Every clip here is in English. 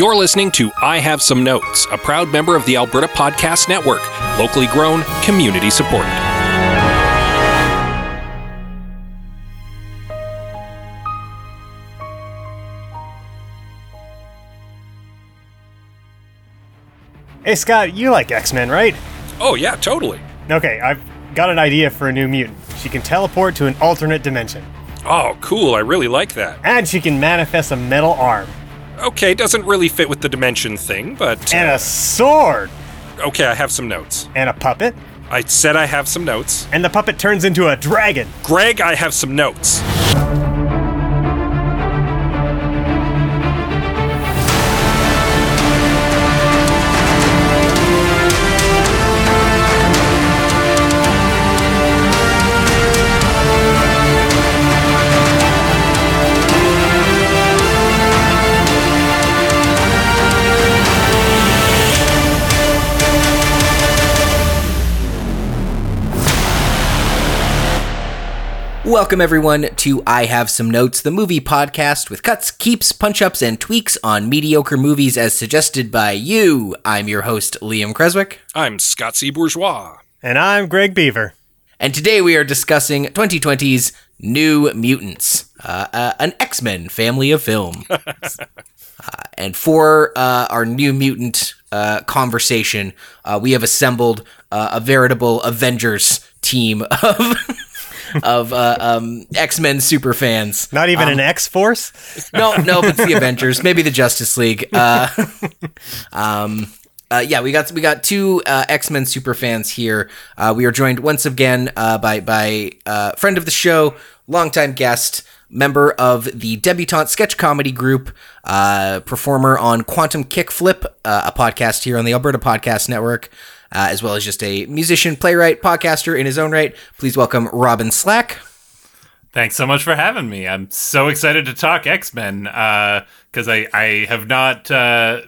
You're listening to I Have Some Notes, a proud member of the Alberta Podcast Network, locally grown, community supported. Hey Scott, you like X Men, right? Oh, yeah, totally. Okay, I've got an idea for a new mutant. She can teleport to an alternate dimension, Oh, cool. I really like that. and she can manifest a metal arm Okay, doesn't really fit with the dimension thing, but. and a sword Okay, I have some notes. and a puppet, I said I have some notes. and the puppet turns into a dragon. Greg, I have some notes. Welcome, everyone, to I Have Some Notes, the movie podcast with cuts, keeps, punch ups, and tweaks on mediocre movies as suggested by you. I'm your host, Liam Creswick, I'm Scott C. Bourgeois. And I'm Greg Beaver. and today we are discussing 2020's New Mutants, uh, uh, an X Men family of film. uh, and for uh, our New Mutant uh, conversation, uh, we have assembled uh, a veritable Avengers team of. of uh, um, X Men super fans. Not even an X Force? No, no, but it's the Avengers, maybe the Justice League. Uh, um, uh, yeah, we got we got two uh, X Men super fans here. Uh, we are joined once again uh, by by uh, friend of the show, longtime guest, member of the debutante sketch comedy group, uh, performer on Quantum Kickflip, uh, a podcast here on the Alberta Podcast Network. Uh, as well as just a musician, playwright, podcaster in his own right. Please welcome Robin Slack. Thanks so much for having me. I'm so excited to talk X Men because I, I have not uh,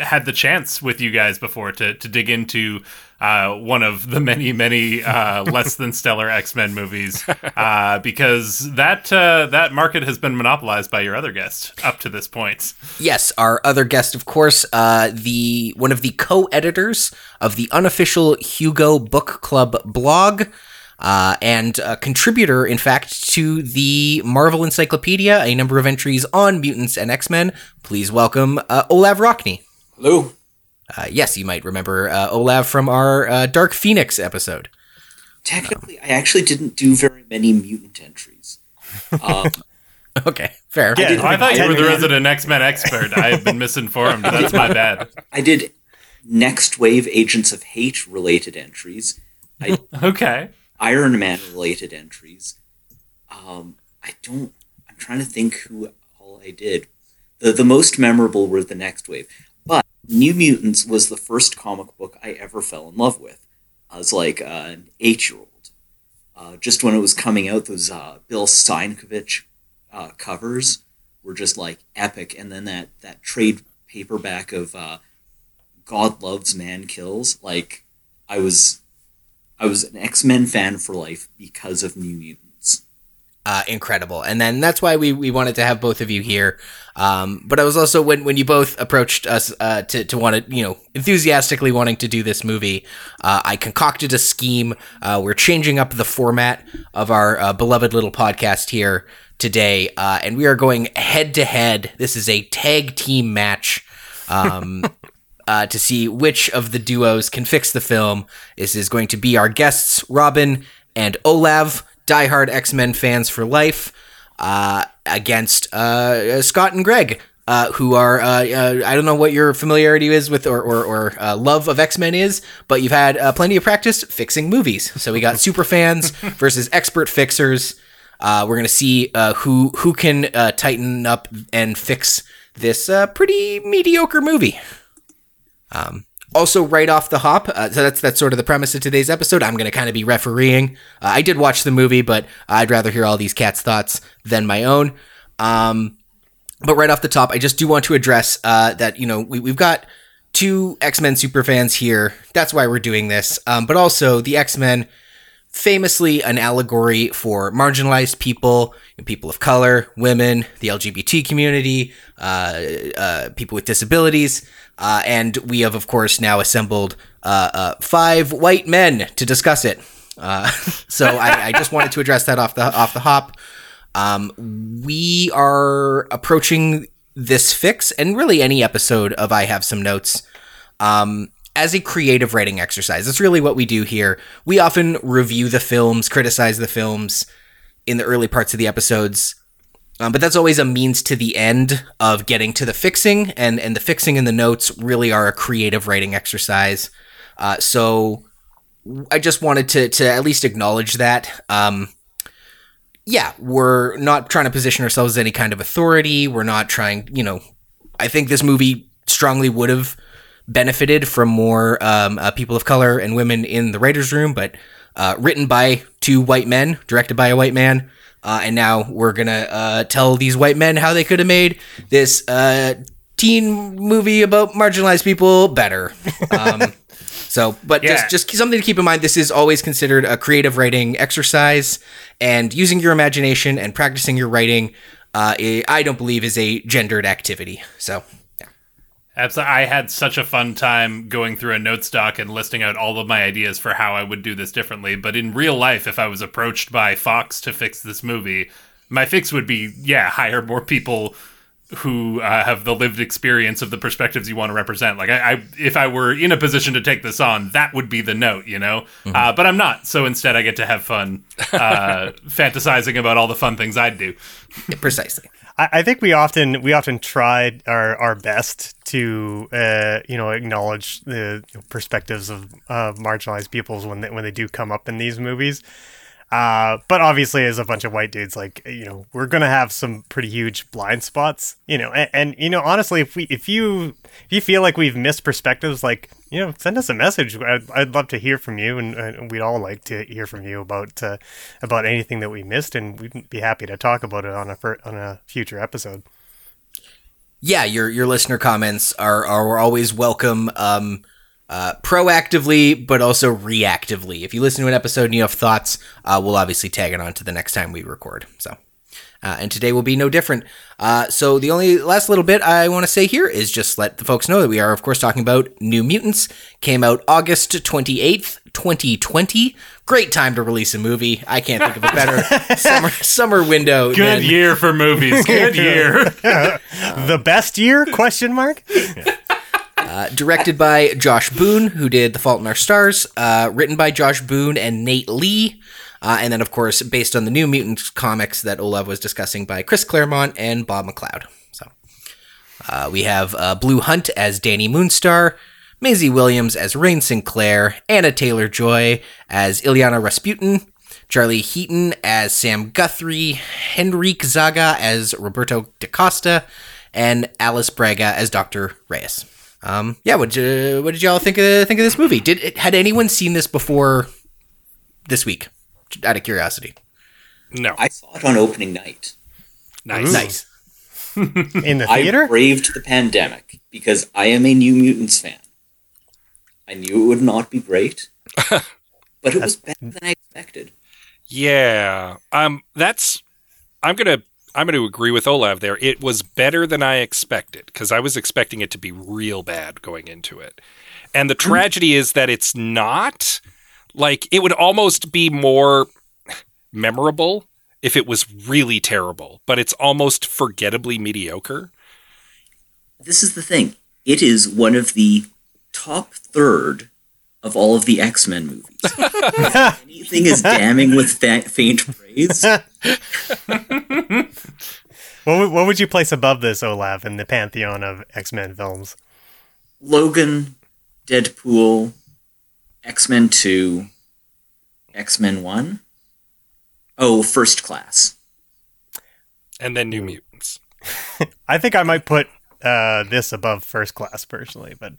had the chance with you guys before to, to dig into uh, one of the many, many uh, less than stellar X Men movies uh, because that uh, that market has been monopolized by your other guest up to this point. Yes, our other guest, of course, uh, the one of the co-editors of the unofficial Hugo Book Club blog, uh, and a contributor, in fact, to the Marvel Encyclopedia, a number of entries on mutants and X Men. Please welcome uh, Olav Rokne. Hello. Uh, yes, you might remember uh, Olav from our uh, Dark Phoenix episode. Technically, I actually didn't do very many mutant entries. Um, Okay, fair. Yeah. did- Oh, I thought you were the resident X Men expert. I have been misinformed. That's my bad. I did Nextwave Agents of Hate related entries, Okay. Iron Man related entries. Um, I don't. I'm trying to think who all I did. The the most memorable were the Nextwave, but New Mutants was the first comic book I ever fell in love with. I was like uh, an eight year old. Uh, just when it was coming out, those uh, Bill Sienkiewicz uh, covers were just like epic, and then that that trade paperback of uh, God Loves Man Kills. Like I was, I was an X Men fan for life because of New Mutants. Uh, incredible. And then that's why we, we wanted to have both of you here. Um, but I was also when, when you both approached us uh, to to want to you know enthusiastically wanting to do this movie, uh, I concocted a scheme. Uh, we're changing up the format of our uh, beloved little podcast here today, uh, and we are going head to head. This is a tag team match. Um, uh, to see which of the duos can fix the film. This is going to be our guests, Robin and Olav, diehard X Men fans for life, uh, against uh, Scott and Greg. Uh, who are uh, uh, I don't know what your familiarity is with or or, or uh, love of X Men is, but you've had uh, plenty of practice fixing movies. So we got super fans versus expert fixers. Uh, we're gonna see uh, who who can uh, tighten up and fix this uh, pretty mediocre movie. Um, also, right off the hop, uh, so that's that's sort of the premise of today's episode. I'm going to kind of be refereeing. Uh, I did watch the movie, but I'd rather hear all these cats' thoughts than my own. Um, but right off the top, I just do want to address uh, that you know we, we've got two X Men superfans here. That's why we're doing this. Um, but also the X Men famously an allegory for marginalized people, people of color, women, the LGBT community, uh, uh, people with disabilities. Uh, and we have, of course, now assembled uh, uh, five white men to discuss it. Uh, so I, I, just wanted to address that off the off the hop. Um, we are approaching this fix, and really any episode of I Have Some Notes, um, as a creative writing exercise. That's really what we do here. We often review the films, criticize the films in the early parts of the episodes. Um, but that's always a means to the end of getting to the fixing, and and the fixing and the notes really are a creative writing exercise. Uh, so I just wanted to to at least acknowledge that. Um, yeah, we're not trying to position ourselves as any kind of authority. We're not trying, you know. I think this movie strongly would have benefited from more um, uh, people of color and women in the writers' room, but uh, written by two white men, directed by a white man. Uh, and now we're gonna uh, tell these white men how they could have made this uh, teen movie about marginalized people better. Um, so, but yeah. just just something to keep in mind. This is always considered a creative writing exercise, and using your imagination and practicing your writing. Uh, I don't believe is a gendered activity. So Absolutely. I had such a fun time going through a notes doc and listing out all of my ideas for how I would do this differently. But in real life, if I was approached by Fox to fix this movie, my fix would be yeah, hire more people who uh, have the lived experience of the perspectives you want to represent. Like, I, I, if I were in a position to take this on, that would be the note, you know. Mm-hmm. Uh, but I'm not, so instead, I get to have fun uh, fantasizing about all the fun things I'd do. Precisely. I, I think we often we often tried our, our best to uh, you know acknowledge the perspectives of, of marginalized peoples when they, when they do come up in these movies. Uh, but obviously, as a bunch of white dudes, like you know, we're gonna have some pretty huge blind spots, you know. And, and, you know, honestly, if we if you if you feel like we've missed perspectives, like you know, send us a message. I'd, I'd love to hear from you, and, and we'd all like to hear from you about uh, about anything that we missed, and we'd be happy to talk about it on a on a future episode. Yeah, your your listener comments are are always welcome. Um, uh, proactively, but also reactively. If you listen to an episode and you have thoughts, uh, we'll obviously tag it on to the next time we record. So. Uh, and today will be no different. Uh, so the only last little bit I want to say here is just let the folks know that we are, of course, talking about New Mutants. Came out August 28th, 2020. Great time to release a movie. I can't think of a better summer summer window. Good than... year for movies. Good year. the best year? Question mark. Uh, directed by Josh Boone, who did The Fault in Our Stars. Uh, written by Josh Boone and Knate Lee. Uh, and then, of course, based on the New Mutants comics that Olav was discussing by Chris Claremont and Bob McLeod. So uh, we have uh, Blu Hunt as Dani Moonstar, Maisie Williams as Rahne Sinclair, Anya Taylor Joy as Illyana Rasputin, Charlie Heaton as Sam Guthrie, Henrique Zaga as Roberto DaCosta, and Alice Braga as Dr. Reyes. Um, yeah, what did, what did y'all think of think of this movie? Did had anyone seen this before this week? Out of curiosity. No, I saw it on opening night. Nice, nice. In the theater, I braved the pandemic because I am a New Mutants fan. I knew it would not be great, but it was better than I expected. Yeah, um, that's. I'm gonna I'm going to agree with Olav there. It was better than I expected because I was expecting it to be real bad going into it. And the mm. tragedy is that it's not. Like, it would almost be more memorable if it was really terrible, but it's almost forgettably mediocre. This is the thing. It is one of the top third of all of the X Men movies. Anything is damning with fa- faint praise. what, would, what would you place above this, Olav, in the pantheon of X Men films? Logan, Deadpool, X Men 2, X Men 1. Oh, First Class. And then New Mutants. I think I might put uh, this above First Class personally, but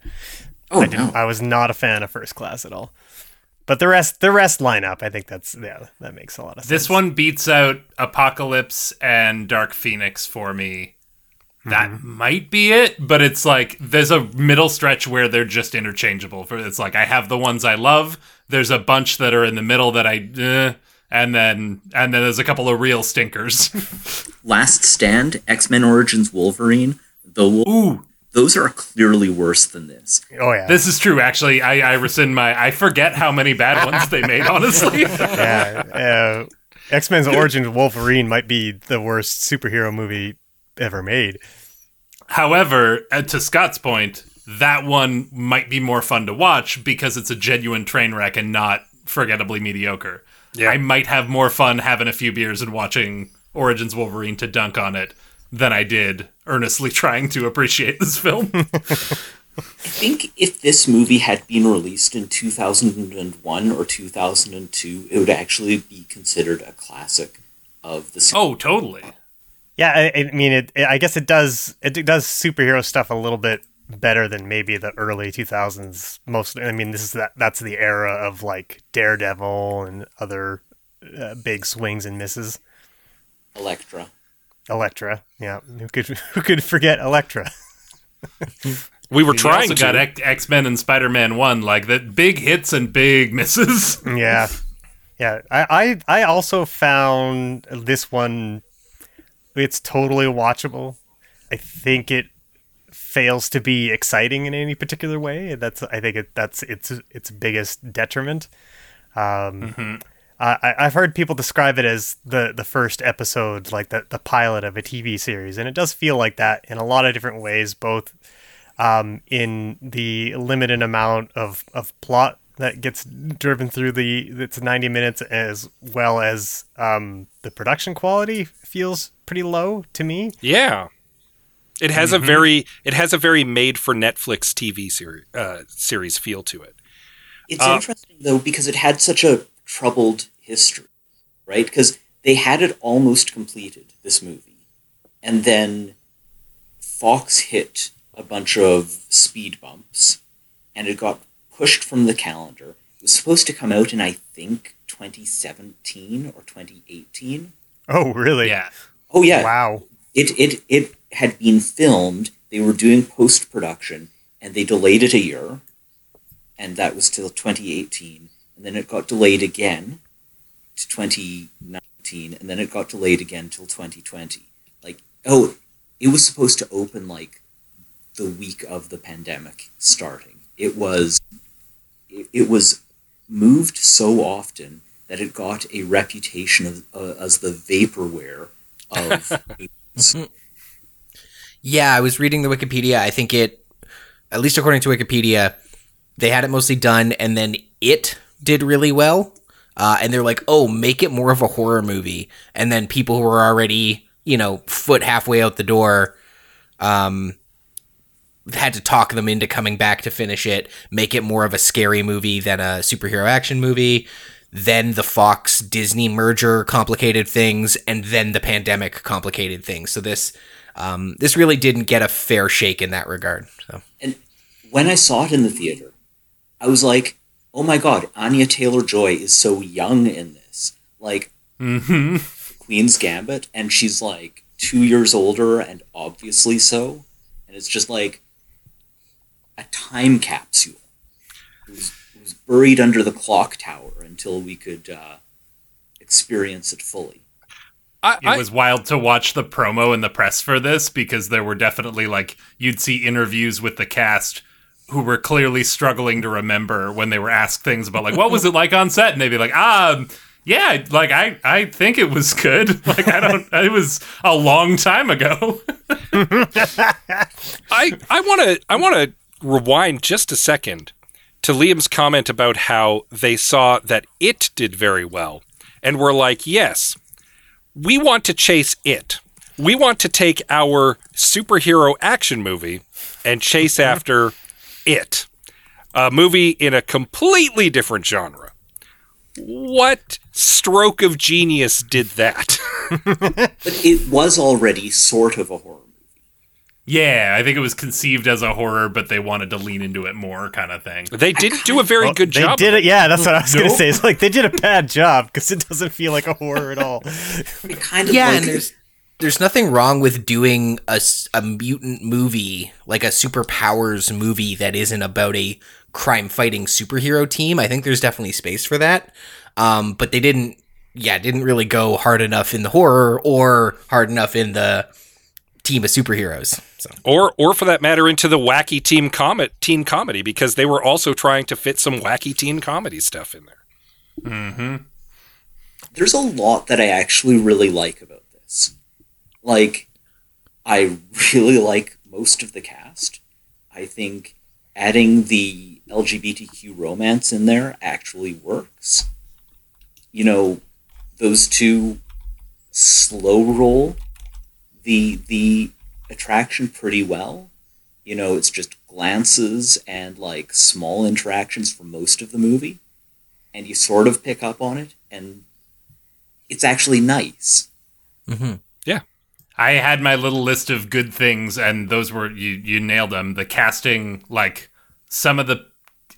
Oh, I didn't. No. I was not a fan of First Class at all. But the rest, the rest line up, I think that's yeah, that makes a lot of sense. This one beats out Apocalypse and Dark Phoenix for me that might be it. But it's like there's a middle stretch where they're just interchangeable. For it's like I have the ones I love. There's a bunch that are in the middle that I, eh, and then and then there's a couple of real stinkers. Last Stand, X Men Origins Wolverine, the Wol- Ooh, those are clearly worse than this. Oh yeah, this is true. Actually, I, I rescind my. I forget how many bad ones they made. Honestly, yeah. Uh, X Men's Origins Wolverine might be the worst superhero movie ever made. However, uh, to Scott's point, that one might be more fun to watch because it's a genuine train wreck and not forgettably mediocre. Yeah. I might have more fun having a few beers and watching Origins Wolverine to dunk on it than I did earnestly trying to appreciate this film. I think if this movie had been released in 2001 or 2002, it would actually be considered a classic of the oh, totally. Yeah, I, I mean, it, it. I guess it does. It does superhero stuff a little bit better than maybe the early 2000s. Most. I mean, this is that. That's the era of like Daredevil and other uh, big swings and misses. Elektra. Elektra. Yeah, who could who could forget Elektra? We were We trying also to. got X Men and Spider Man One, like that big hits and big misses. yeah, yeah. I, I I also found this one. It's totally watchable. I think it fails to be exciting in any particular way. That's I think it, that's its its biggest detriment. Um, I, I've heard people describe it as the the first episode, like the the pilot of a TV series, and it does feel like that in a lot of different ways, both um, in the limited amount of, of plot that gets driven through the it's 90 minutes as well as um, the production quality feels pretty low to me Yeah. It has a very it has a very made for Netflix TV series uh, series feel to it. It's Uh, interesting though because it had such a troubled history, right? Because they had it almost completed this movie, and then Fox hit a bunch of speed bumps, and it got pushed from the calendar. It was supposed to come out in I think 2017 or 2018. oh really yeah. Oh yeah, wow it it it had been filmed. They were doing post production, and they delayed it a year, and that was till 2018. And then it got delayed again to 2019, and then it got delayed again till 2020. Like, oh, it was supposed to open like the week of the pandemic starting. It was it, it was moved so often that it got a reputation of, uh, as the vaporware of Yeah, I was reading the Wikipedia. I think it, at least according to Wikipedia, they had it mostly done, and then it did really well. Uh, and they're like, oh, make it more of a horror movie. And then people who were already, you know, foot halfway out the door, um, had to talk them into coming back to finish it, make it more of a scary movie than a superhero action movie. Then the Fox Disney merger complicated things, and then the pandemic complicated things. So this um, this really didn't get a fair shake in that regard. So And when I saw it in the theater, I was like, "Oh my god, Anya Taylor Joy is so young in this." Like hmm Queen's Gambit, and she's like two years older, and obviously so. And it's just like a time capsule. It was, it was buried under the clock tower until we could uh, experience it fully. I, It I, was wild to watch the promo and the press for this because there were definitely like you'd see interviews with the cast who were clearly struggling to remember when they were asked things about like what was it like on set? And they'd be like ah yeah like I I think it was good. Like I don't it was a long time ago. I I want to I want to rewind just a second to Liam's comment about how they saw that it did very well and were like, "Yes, we want to chase it. We want to take our superhero action movie and chase after it. A movie in a completely different genre." What stroke of genius did that? But it was already sort of a horror movie. yeah I think it was conceived as a horror but they wanted to lean into it more kind of thing They didn't do a very Well, good they job. did it yeah that's what i was gonna say it's like they did a bad job because it doesn't feel like a horror at all It kind of yeah, like and there's there's nothing wrong with doing a mutant movie, like a superpowers movie that isn't about a crime fighting superhero team. I think there's definitely space for that. Um, but they didn't, yeah, didn't really go hard enough in the horror or hard enough in the team of superheroes. So or or for that matter into the wacky team comet teen comedy because they were also trying to fit some wacky teen comedy stuff in there. Mm-hmm. there's a lot that I actually really like about this. Like, I really like most of the cast. I think adding the LGBTQ romance in there actually works. You know, those two slow roll the the attraction pretty well. You know, it's just glances and like small interactions for most of the movie, and you sort of pick up on it, and it's actually nice. Mm-hmm. I had my little list of good things, and those were you. You nailed them. The casting, like some of the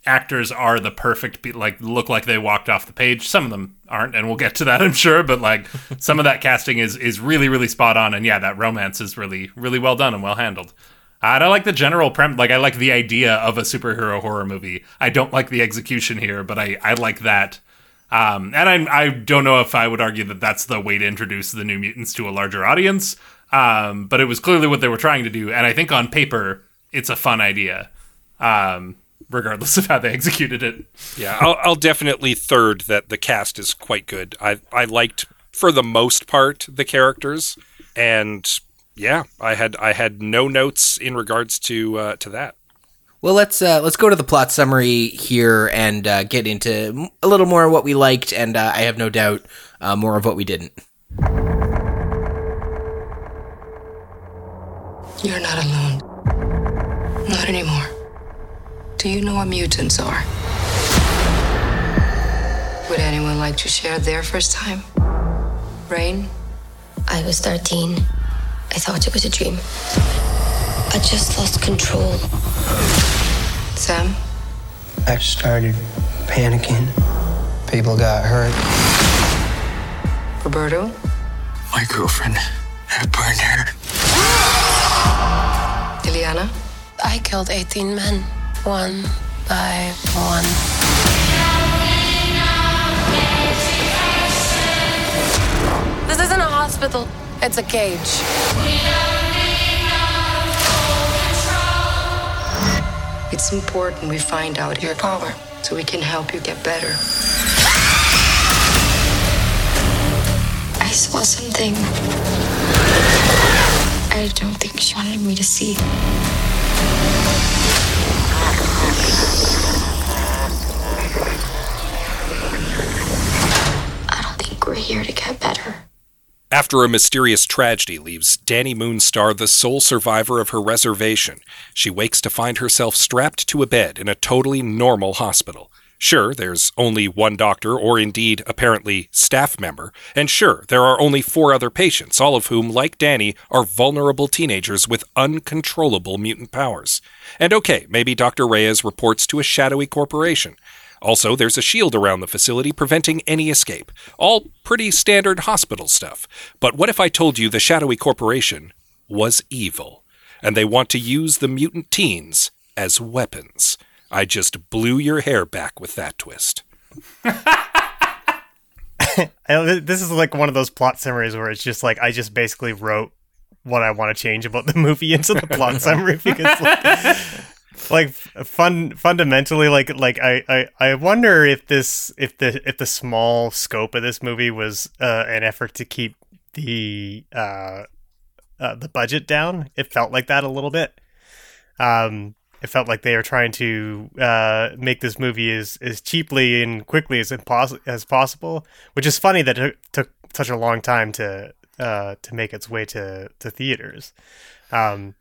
actors are the perfect, pe- like look like they walked off the page. Some of them aren't, and we'll get to that, I'm sure. But like some of that casting is is really really spot on, and yeah, that romance is really really well done and well handled. And I like the general prem. Like I like the idea of a superhero horror movie. I don't like the execution here, but I I like that. Um, and I, I don't know if I would argue that that's the way to introduce the New Mutants to a larger audience. Um, but it was clearly what they were trying to do, and I think on paper it's a fun idea, um, regardless of how they executed it. Yeah, I'll, I'll definitely third that the cast is quite good. I I liked for the most part the characters, and yeah, I had I had no notes in regards to uh, to that. Well, let's uh, let's go to the plot summary here and uh, get into a little more of what we liked, and uh, I have no doubt uh, more of what we didn't. You're not alone. Not anymore. Do you know what mutants are? Would anyone like to share their first time? Rahne? I was 13. I thought it was a dream. I just lost control. Sam? I started panicking. People got hurt. Roberto? My girlfriend had burned hair. Illyana? I killed 18 men, one by one. This isn't a hospital, it's a cage. It's important we find out your power so we can help you get better. I saw something. I don't think she wanted me to see. I don't think we're here to get better. After a mysterious tragedy leaves Dani Moonstar the sole survivor of her reservation, she wakes to find herself strapped to a bed in a totally normal hospital. Sure, there's only one doctor, or indeed, apparently, staff member, and sure, there are only four other patients, all of whom, like Dani, are vulnerable teenagers with uncontrollable mutant powers. And okay, maybe Dr. Reyes reports to a shadowy corporation. Also, there's a shield around the facility preventing any escape. All pretty standard hospital stuff. But what if I told you the shadowy corporation was evil, and they want to use the mutant teens as weapons? I just blew your hair back with that twist. This is like one of those plot summaries where it's just like I just basically wrote what I want to change about the movie into the plot summary because like, like fun fundamentally like like I, I I wonder if this if the if the small scope of this movie was uh, an effort to keep the uh, uh the budget down. It felt like that a little bit. Um it felt like they were trying to uh, make this movie as, as cheaply and quickly as impos- as possible, which is funny that it took such a long time to uh, to make its way to, to theaters. Um,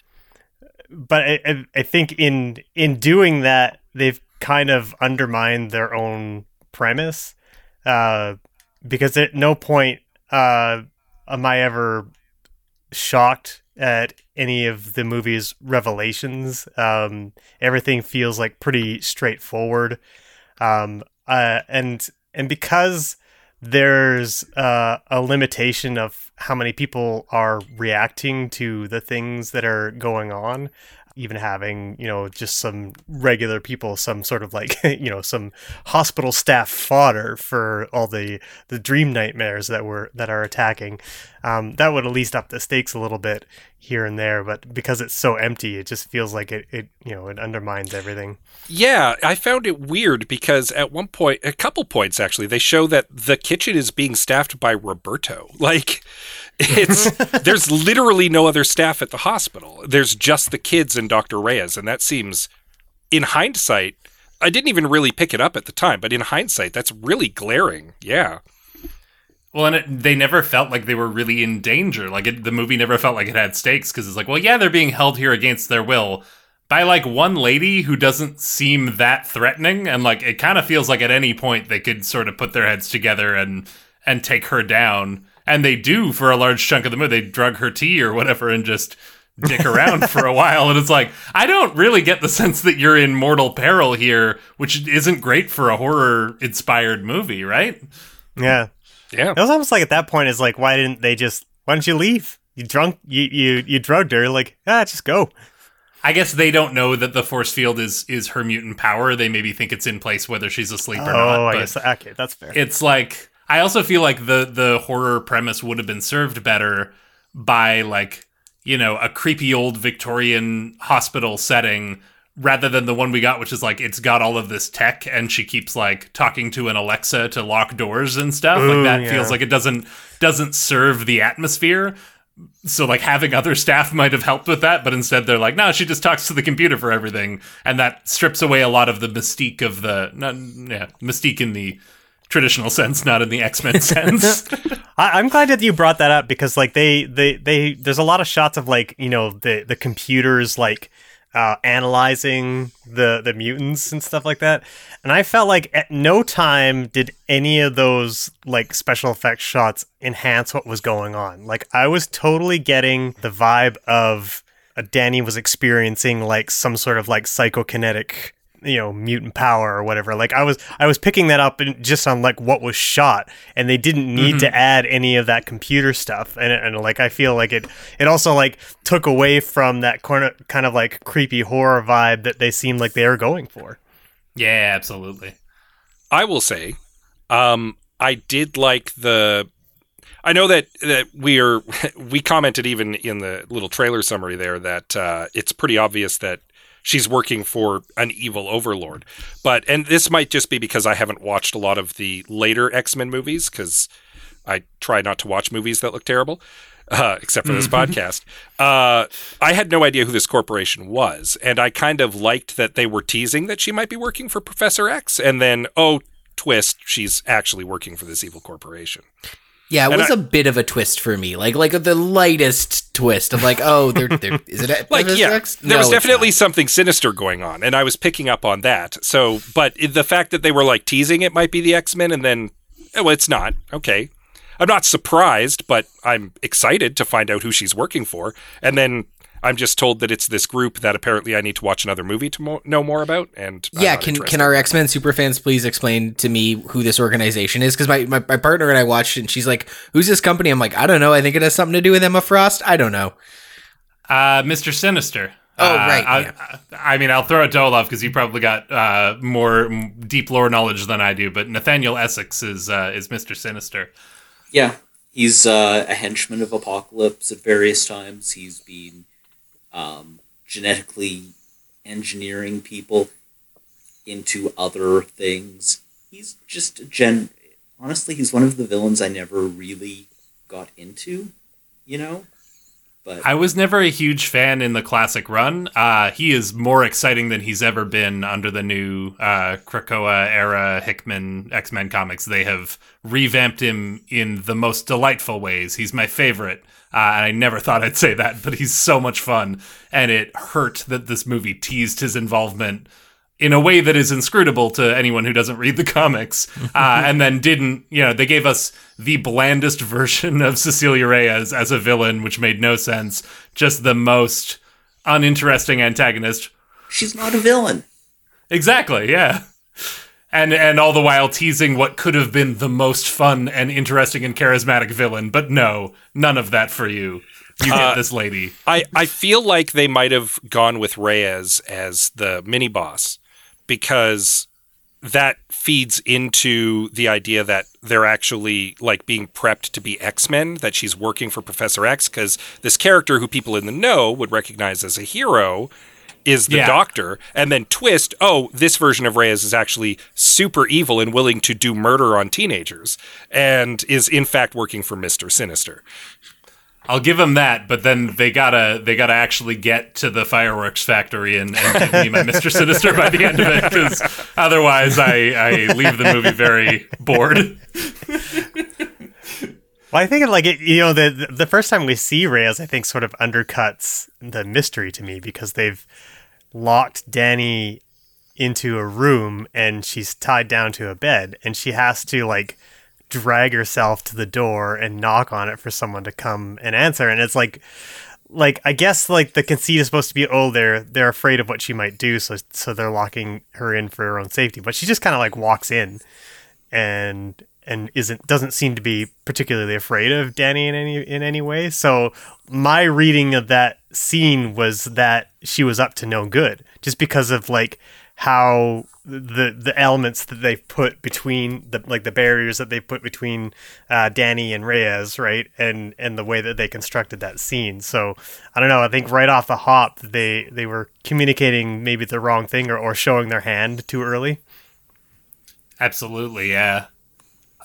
but I, I, think in in doing that, they've kind of undermined their own premise uh, because at no point uh, am I ever shocked at any of the movie's revelations. Um, everything feels like pretty straightforward, um, uh, and and because there's uh, a limitation of how many people are reacting to the things that are going on even having you know just some regular people some sort of like you know some hospital staff fodder for all the the dream nightmares that were that are attacking um, that would at least up the stakes a little bit here and there but because it's so empty it just feels like it, it you know it undermines everything Yeah, I found it weird because at one point, a couple points actually, they show that the kitchen is being staffed by Roberto. Like, it's there's literally no other staff at the hospital. There's just the kids and Dr. Reyes, and that seems, in hindsight, I didn't even really pick it up at the time, but in hindsight, that's really glaring. Yeah. Well, and it, they never felt like they were really in danger. Like it, the movie never felt like it had stakes because it's like, well, yeah, they're being held here against their will by like one lady who doesn't seem that threatening, and like it kind of feels like at any point they could sort of put their heads together and and take her down, and they do for a large chunk of the movie. They drug her tea or whatever and just dick around for a while, and it's like I don't really get the sense that you're in mortal peril here, which isn't great for a horror inspired movie, right? yeah Yeah. it was almost like at that point it's like why didn't they just why don't you leave you drunk you you, you drugged her like ah just go I guess they don't know that the force field is is her mutant power. They maybe think it's in place whether she's asleep or oh not. i guess okay that's fair it's like I also feel like the the horror premise would have been served better by like you know a creepy old Victorian hospital setting rather than the one we got which is like it's got all of this tech and she keeps like talking to an Alexa to lock doors and stuff. Ooh, like that yeah. feels like it doesn't doesn't serve the atmosphere. So like having other staff might have helped with that but instead they're like no she just talks to the computer for everything. And that strips away a lot of the mystique of the not, yeah mystique in the traditional sense not in the x-men sense I, I'm glad that you brought that up because like they, they they there's a lot of shots of like you know the the computers like uh, analyzing the the mutants and stuff like that, and I felt like at no time did any of those like special effects shots enhance what was going on. Like I was totally getting the vibe of Dani was experiencing like some sort of like psychokinetic you know mutant power or whatever. Like i was i was picking that up and just on like what was shot and they didn't need to add any of that computer stuff and, and like i feel like it it also like took away from that corner kind of like creepy horror vibe that they seemed like they were going for. Yeah absolutely. I will say, um, I did like the. I know that that we are we commented even in the little trailer summary there that uh, it's pretty obvious that she's working for an evil overlord. But and this might just be because I haven't watched a lot of the later X Men movies because I try not to watch movies that look terrible. Uh, except for this podcast, uh, I had no idea who this corporation was, and I kind of liked that they were teasing that she might be working for Professor X, and then oh, twist, she's actually working for this evil corporation. Yeah, it And was I- a bit of a twist for me. Like like the lightest twist of like, oh, they're, they're is it Like, Professor yeah, X? there was No, definitely something sinister going on, and I was picking up on that. So, but the fact that they were like teasing it might be the X Men, and then, oh, well, it's not. Okay. I'm not surprised, but I'm excited to find out who she's working for. And then I'm just told that it's this group that apparently I need to watch another movie to mo- know more about. And Yeah, can interested. can our X Men super fans please explain to me who this organization is? Because my, my my partner and I watched it, and she's like, "Who's this company?" I'm like, "I don't know. I think it has something to do with Emma Frost. I don't know." Uh, Mr. Sinister. Oh, Uh, right, I, yeah. I mean, I'll throw it to Olav because you probably got uh, more m- deep lore knowledge than I do. But Nathaniel Essex is uh, is Mr. Sinister. Yeah, he's uh, a henchman of Apocalypse at various times. He's been um, genetically engineering people into other things. He's just a gen. Honestly, he's one of the villains I never really got into. You know, but I was never a huge fan in the classic run. Uh, he is more exciting than he's ever been under the new uh, Krakoa era Hickman X Men comics. They have revamped him in the most delightful ways. He's my favorite. Uh, and I never thought I'd say that, but he's so much fun. And it hurt that this movie teased his involvement in a way that is inscrutable to anyone who doesn't read the comics, uh, and then didn't, you know, they gave us the blandest version of Cecilia Reyes as a villain, which made no sense. Just the most uninteresting antagonist. she's not a villain. Exactly, yeah. And and all the while teasing what could have been the most fun and interesting and charismatic villain. But no, none of that for you. You get Uh, this lady. I, I feel like they might have gone with Reyes as the mini boss because that feeds into the idea that they're actually like being prepped to be X-Men, that she's working for Professor X because this character who people in the know would recognize as a hero is the Yeah. doctor and then twist oh this version of Reyes is actually super evil and willing to do murder on teenagers and is in fact working for Mr. Sinister. I'll give them that, but then they gotta they gotta actually get to the fireworks factory and, and give me my Mister Sinister by the end of it, because otherwise I, I leave the movie very bored. Well, I think like it, you know the the first time we see Reyes, I think sort of undercuts the mystery to me because they've locked Dani into a room and she's tied down to a bed and she has to like drag herself to the door and knock on it for someone to come and answer. And it's like like I guess like the conceit is supposed to be oh they're they're afraid of what she might do so so they're locking her in for her own safety. But she just kind of like walks in and and isn't doesn't seem to be particularly afraid of Dani in any in any way. So my reading of that scene was that she was up to no good, just because of like how the the elements that they put between the like the barriers that they put between uh, Dani and Reyes, right, and and the way that they constructed that scene. So I don't know. I think right off the hop they they were communicating maybe the wrong thing or, or showing their hand too early. Absolutely, yeah.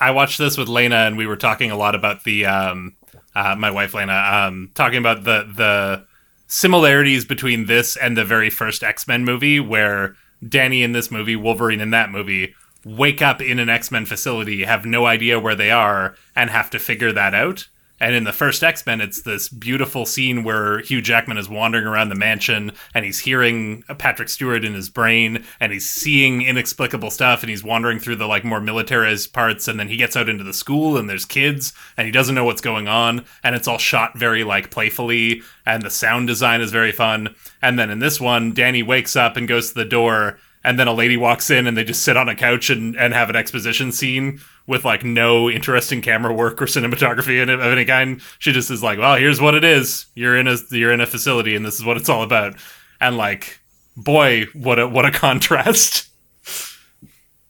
I watched this with Lena, and we were talking a lot about the um, uh, my wife Lena, um, talking about the the similarities between this and the very first X Men movie, where Dani in this movie, Wolverine in that movie, wake up in an X Men facility, have no idea where they are, and have to figure that out. And in the first X Men, it's this beautiful scene where Hugh Jackman is wandering around the mansion and he's hearing Patrick Stewart in his brain and he's seeing inexplicable stuff and he's wandering through the like more militarized parts. And then he gets out into the school and there's kids and he doesn't know what's going on. And it's all shot very like playfully and the sound design is very fun. And then in this one, Dani wakes up and goes to the door and then a lady walks in and they just sit on a couch and, and have an exposition scene with like no interesting camera work or cinematography of any kind. She just is like, "Well, here's what it is. You're in a you're in a facility, and this is what it's all about." And like, boy, what a what a contrast.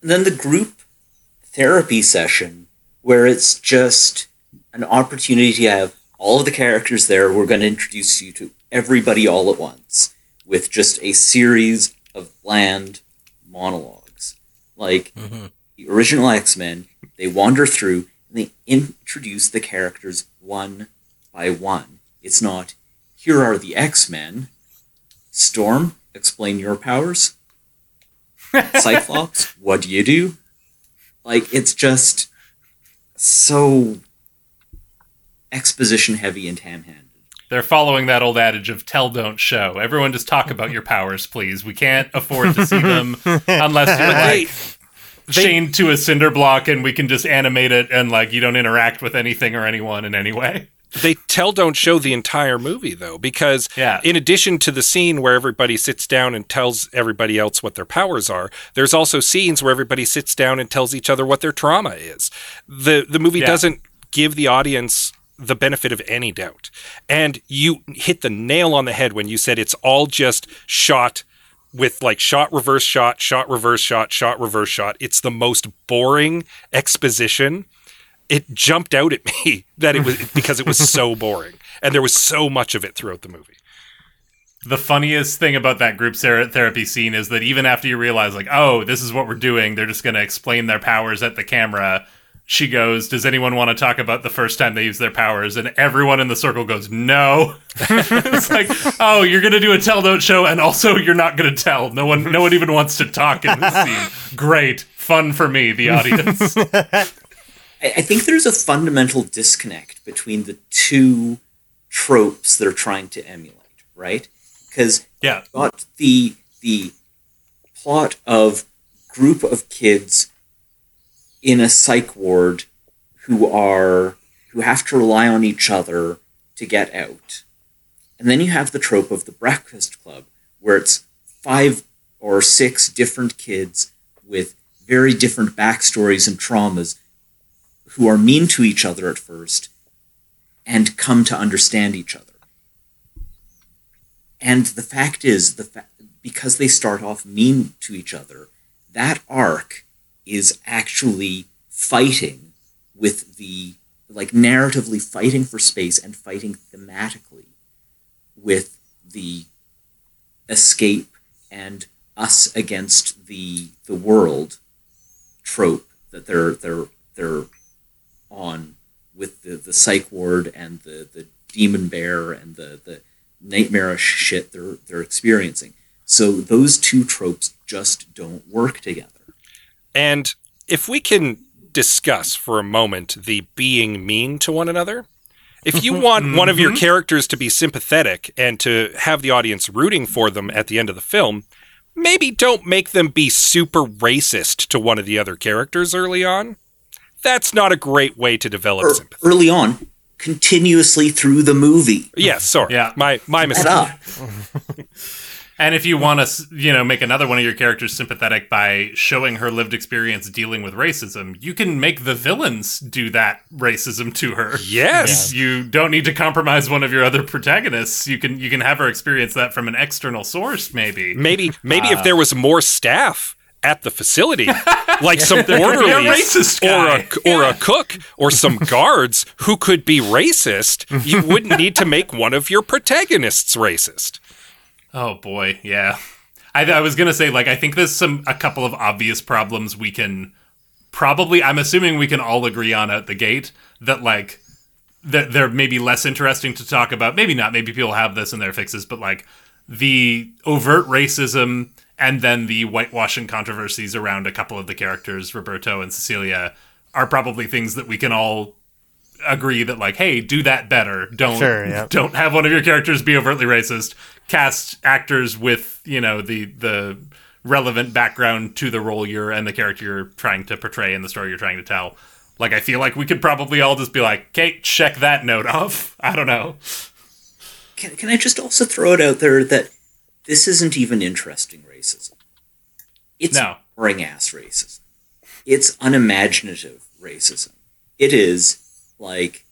Then the group therapy session where it's just an opportunity to have all of the characters there. We're going to introduce you to everybody all at once with just a series of bland monologues. Like mm-hmm. the original X Men, they wander through and they introduce the characters one by one. It's not, here are the X Men. Storm, explain your powers. Cyclops, what do you do? Like, it's just so exposition heavy and ham handed. They're following that old adage of "tell, don't show." Everyone just talk about your powers, please. We can't afford to see them unless you're like chained to a cinder block, and we can just animate it, and like you don't interact with anything or anyone in any way. they tell don't show the entire movie though because Yeah. in addition to the scene where everybody sits down and tells everybody else what their powers are there's also scenes where everybody sits down and tells each other what their trauma is the the movie Yeah. doesn't give the audience the benefit of any doubt and you hit the nail on the head when you said it's all just shot with like shot reverse shot shot reverse shot shot reverse shot it's the most boring exposition it jumped out at me that it was because it was so boring and there was so much of it throughout the movie. The funniest thing about that group therapy scene is that even after you realize, like, oh, this is what we're doing, they're just going to explain their powers at the camera. She goes, Does anyone want to talk about the first time they use their powers? And everyone in the circle goes, No. it's like, oh, you're going to do a tell don't show, and also you're not going to tell. No one, no one even wants to talk in this scene. Great. Fun for me, the audience. I, I think there's a fundamental disconnect between the two tropes they're trying to emulate, right? Because yeah. got the the plot of group of kids in a psych ward who are who have to rely on each other to get out. And then you have the trope of the breakfast club where it's five or six different kids with very different backstories and traumas who are mean to each other at first and come to understand each other. And the fact is, the fa- because they start off mean to each other, that arc is actually fighting with the like narratively fighting for space and fighting thematically with the escape and us against the the world trope that they're they're they're on with the the psych ward and the the demon bear and the the nightmarish shit they're they're experiencing. So those two tropes just don't work together. And if we can discuss for a moment the being mean to one another, if you want one of your characters to be sympathetic and to have the audience rooting for them at the end of the film, maybe don't make them be super racist to one of the other characters early on. That's not a great way to develop Er- sympathy. early on, continuously through the movie. Yeah, sorry. Yeah. My my mistake. And if you want to, you know, make another one of your characters sympathetic by showing her lived experience dealing with racism, you can make the villains do that racism to her. Yes. You don't need to compromise one of your other protagonists. You can you can have her experience that from an external source, maybe. Maybe maybe Uh. if there was more staff at the facility, like some a orderlies racist or a or a cook or some guards who could be racist, you wouldn't need to make one of your protagonists racist. Oh boy, yeah. I, I was gonna say like I think there's some a couple of obvious problems we can probably. I'm assuming we can all agree on at the gate that like that they're maybe less interesting to talk about. Maybe not. Maybe people have this in their fixes, but like the overt racism and then the whitewashing controversies around a couple of the characters, Roberto and Cecilia, are probably things that we can all agree that like, hey, do that better. Don't Sure, yeah. don't have one of your characters be overtly racist. Cast actors with you know the the relevant background to the role you're and the character you're trying to portray and the story you're trying to tell. Like I feel like we could probably all just be like, "Okay, check that note off." I don't know. Can, can I just also throw it out there that this isn't even interesting racism? It's No. boring ass racism. It's unimaginative racism. It is like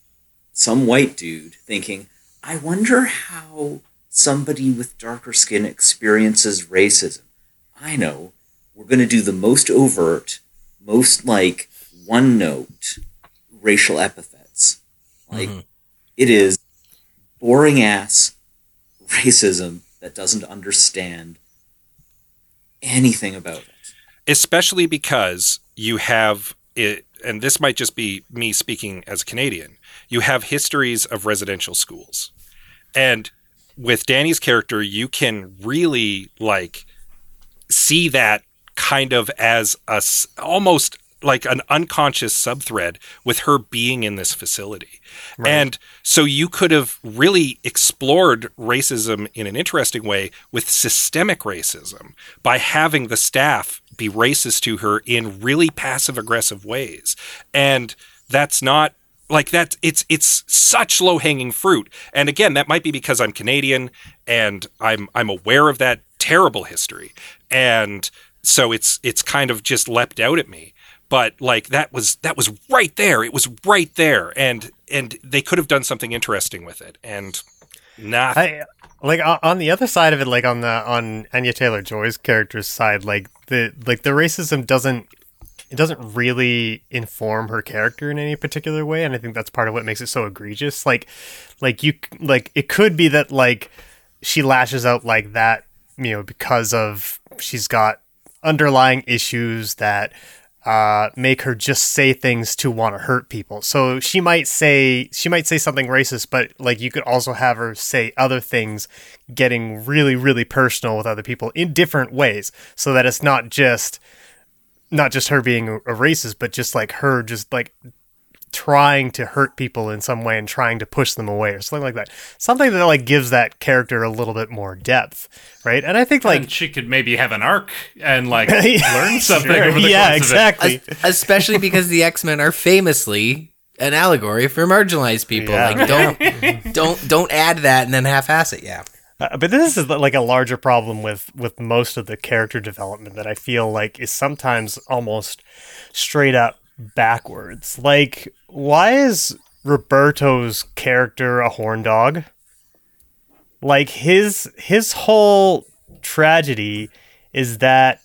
some white dude thinking, I wonder how somebody with darker skin experiences racism. I know. We're going to do the most overt, most like one note racial epithets. Like, mm-hmm. it is boring ass racism that doesn't understand anything about it. especially because you have it and this might just be me speaking as a Canadian you have histories of residential schools and with Dani's character you can really like see that kind of as a almost like an unconscious subthread with her being in this facility. And so you could have really explored racism in an interesting way with systemic racism by having the staff be racist to her in really passive aggressive ways. And that's not like that it's it's such low hanging fruit. And again, that might be because I'm Canadian and I'm I'm aware of that terrible history. And so it's it's kind of just leapt out at me. But like that was that was right there. It was right there. And and they could have done something interesting with it. And not I like on the other side of it, like on the on Anya Taylor Joy's character's side, like the like the racism doesn't it doesn't really inform her character in any particular way, and I think that's part of what makes it so egregious. Like, like you like it could be that like she lashes out like that, you know, because of she's got underlying issues that uh, make her just say things to want to hurt people. So she might say she might say something racist, but like you could also have her say other things, getting really really personal with other people in different ways, so that it's not just not just her being a a racist, but just like her just like trying to hurt people in some way and trying to push them away or something like that. Something that like gives that character a little bit more depth, right? And I think like and she could maybe have an arc and like learn something Sure, over the yeah, course exactly. Es- especially because the X Men are famously an allegory for marginalized people. Yeah. Like don't don't don't add that and then half-ass it. Yeah. Uh, but this is like a larger problem with with most of the character development that I feel like is sometimes almost straight up backwards. Like, why is Roberto's character a horn dog? Like his his whole tragedy is that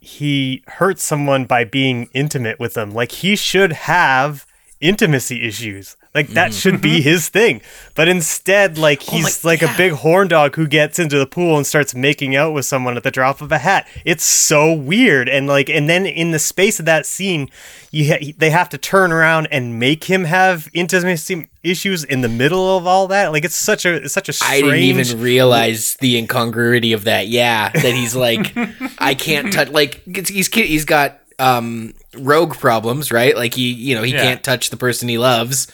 he hurts someone by being intimate with them. Like he should have intimacy issues. Like that should be his thing. But instead, like he's like a big horn dog who gets into the pool and starts making out with someone at the drop of a hat. It's so weird. And like, and then in the space of that scene, you ha- they have to turn around and make him have intimacy issues in the middle of all that. Like it's such a it's such a I strange. didn't even realize the incongruity of that. Yeah, that he's like, I can't touch. Like he's he's got um rogue problems, right? Like he you know he Yeah. can't touch the person he loves,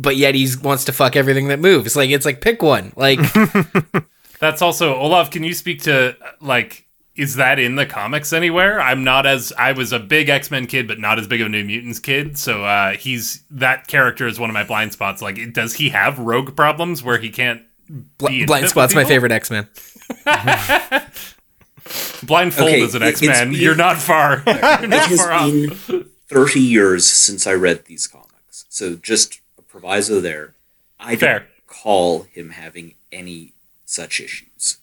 but yet he wants to fuck everything that moves. Like it's like pick one. Like That's also Olav. Can you speak to like? Is that in the comics anywhere? I'm not as I was a big X Men kid, but not as big of a New Mutants kid. So uh, he's that character is one of my blind spots. Like, does he have rogue problems where he can't? bl- be blind with spot's my favorite X Men. Blindfold Okay, as an X Men. You're not far. You're it has far off. been 30 years since I read these comics. So just a proviso there. I don't Fair. recall him having any such issues.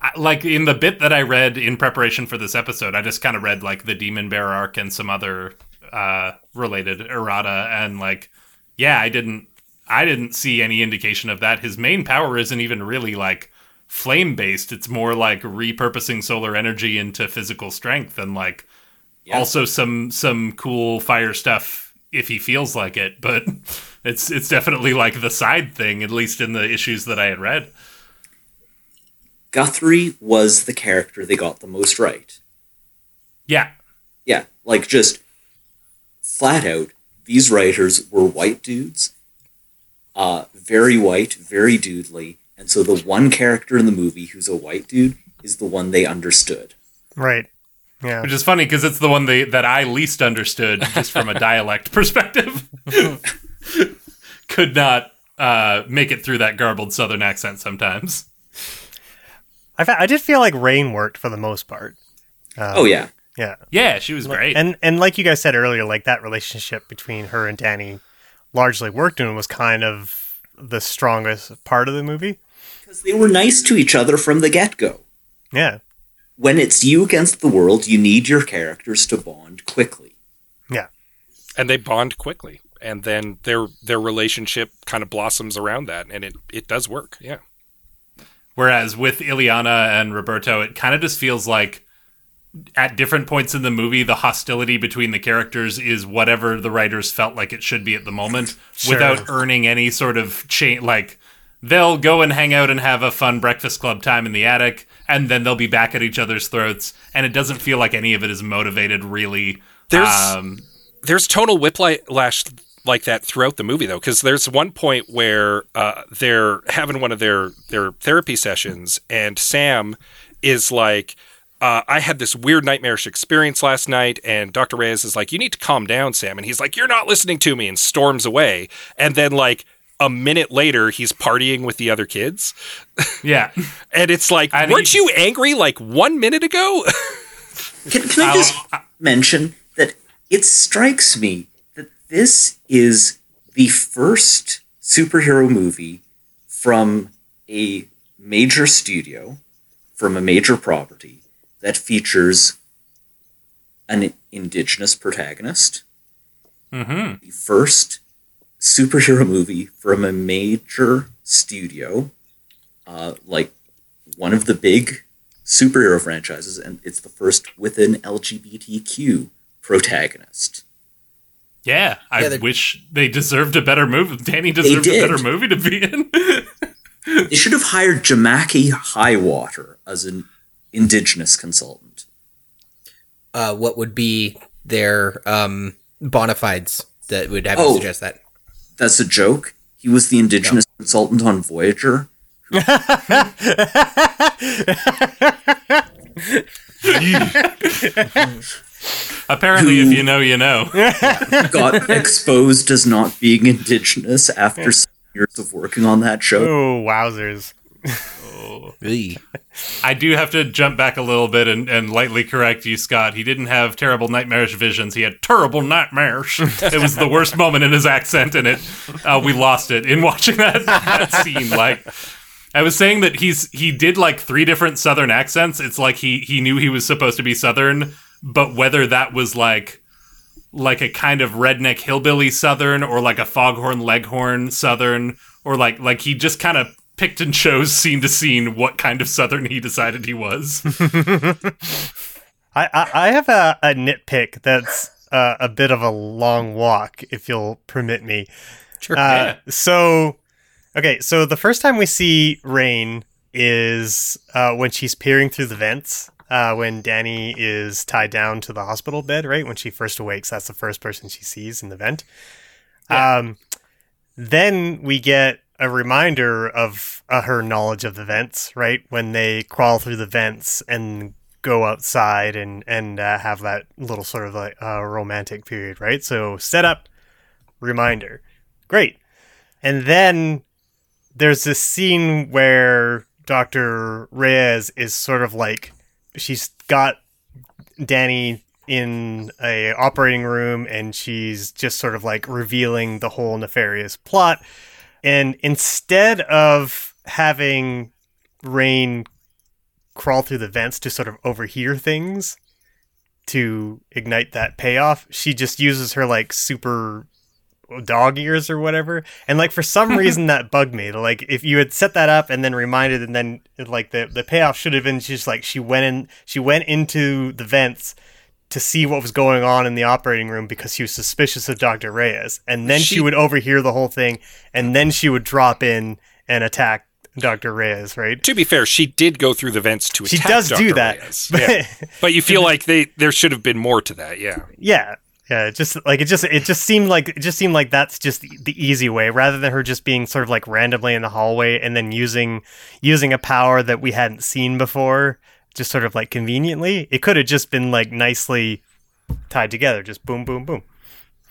I- like in the bit that I read in preparation for this episode, I just kind of read like the Demon Bear arc and some other uh, related errata, and like, yeah, I didn't, I didn't see any indication of that. His main power isn't even really like flame based; it's more like repurposing solar energy into physical strength, and like Yeah. also some some cool fire stuff if he feels like it. But it's it's definitely like the side thing, at least in the issues that I had read. Guthrie was the character they got the most right. Yeah, Yeah, like just flat out, these writers were white dudes, uh, very white, very dudely, and so the one character in the movie who's a white dude is the one they understood. right. Yeah. Which is funny because it's the one they, that I least understood just from a dialect perspective. Could not uh, make it through that garbled southern accent sometimes. I, fa- I did feel like Rahne worked for the most part. oh yeah, Yeah. Yeah, she was great. And and like you guys said earlier, like that relationship between her and Dani largely worked and was kind of the strongest part of the movie. because they were nice to each other from the get go. Yeah. When it's you against the world, you need your characters to bond quickly. Yeah. and they bond quickly and then their their relationship kind of blossoms around that and it it does work yeah Whereas with Illyana and Roberto, it kind of just feels like at different points in the movie, the hostility between the characters is whatever the writers felt like it should be at the moment Sure. without earning any sort of change. Like, they'll go and hang out and have a fun breakfast club time in the attic, and then they'll be back at each other's throats, and it doesn't feel like any of it is motivated really. There's- um, there's tonal whiplash like that throughout the movie though because there's one point where uh, they're having one of their their therapy sessions and sam is like uh, I had this weird nightmarish experience last night, and Dr. Reyes is like, You need to calm down, Sam. And he's like, You're not listening to me, and storms away. And then, like, a minute later, he's partying with the other kids. yeah. And it's like, And Weren't he- you angry like one minute ago? Can, can I I'll- just mention that it strikes me that this is the first superhero movie from a major studio, from a major property, that features an indigenous protagonist. hmm The first superhero movie from a major studio, uh, like one of the big superhero franchises, and it's the first with an LGBTQ protagonist. Yeah, I Yeah, wish they deserved a better movie. Dani deserved a better movie to be in. They should have hired Jamake Highwater as an indigenous consultant. Uh, what would be their um, bona fides that would have Oh. you suggest that? That's a joke. He was the indigenous consultant on Voyager. Apparently, if you know, you know. Got exposed as not being indigenous after some years of working on that show. Oh, wowzers. Oh. I do have to jump back a little bit and, and lightly correct you, Scott. He didn't have terrible nightmarish visions. He had terrible nightmares. it was the worst moment in his accent, and it uh, we lost it in watching that, that scene. Like I was saying that he's he did like three different Southern accents. It's like he he knew he was supposed to be Southern, but whether that was like like a kind of redneck hillbilly Southern or like a foghorn leghorn Southern or like like he just kind of picked and chose scene to scene what kind of Southern he decided he was. I, I, I have a, a nitpick that's uh, a bit of a long walk, if you'll permit me. Sure. Uh, Yeah. So, okay, so the first time we see Rahne is uh, when she's peering through the vents. Uh, when Dani is tied down to the hospital bed, right? When she first awakes, that's the first person she sees in the vent. Um, then we get a reminder of uh, her knowledge of the vents, right? When they crawl through the vents and go outside and and uh, have that little sort of like uh, romantic period, right? So setup, reminder, great, and then there's this scene where Doctor Reyes is sort of like she's got Dani in a operating room and she's just sort of like revealing the whole nefarious plot. And instead of having Rahne crawl through the vents to sort of overhear things to ignite that payoff, she just uses her like super dog ears or whatever. And like for some reason that bugged me. Like if you had set that up and then reminded and then like the the payoff should have been just like she went in she went into the vents to see what was going on in the operating room because she was suspicious of Dr. Reyes. And then she, She- would overhear the whole thing and then she would drop in and attack Dr. Reyes, right? To be fair, she did go through the vents to She attack does Dr. do that. But Yeah. But you feel like they there should have been more to that, yeah. yeah. Yeah, it just like it just it just seemed like it just seemed like that's just the, easy way rather than her just being sort of like randomly in the hallway and then using using a power that we hadn't seen before just sort of like conveniently. It could have just been like nicely tied together, just boom boom boom.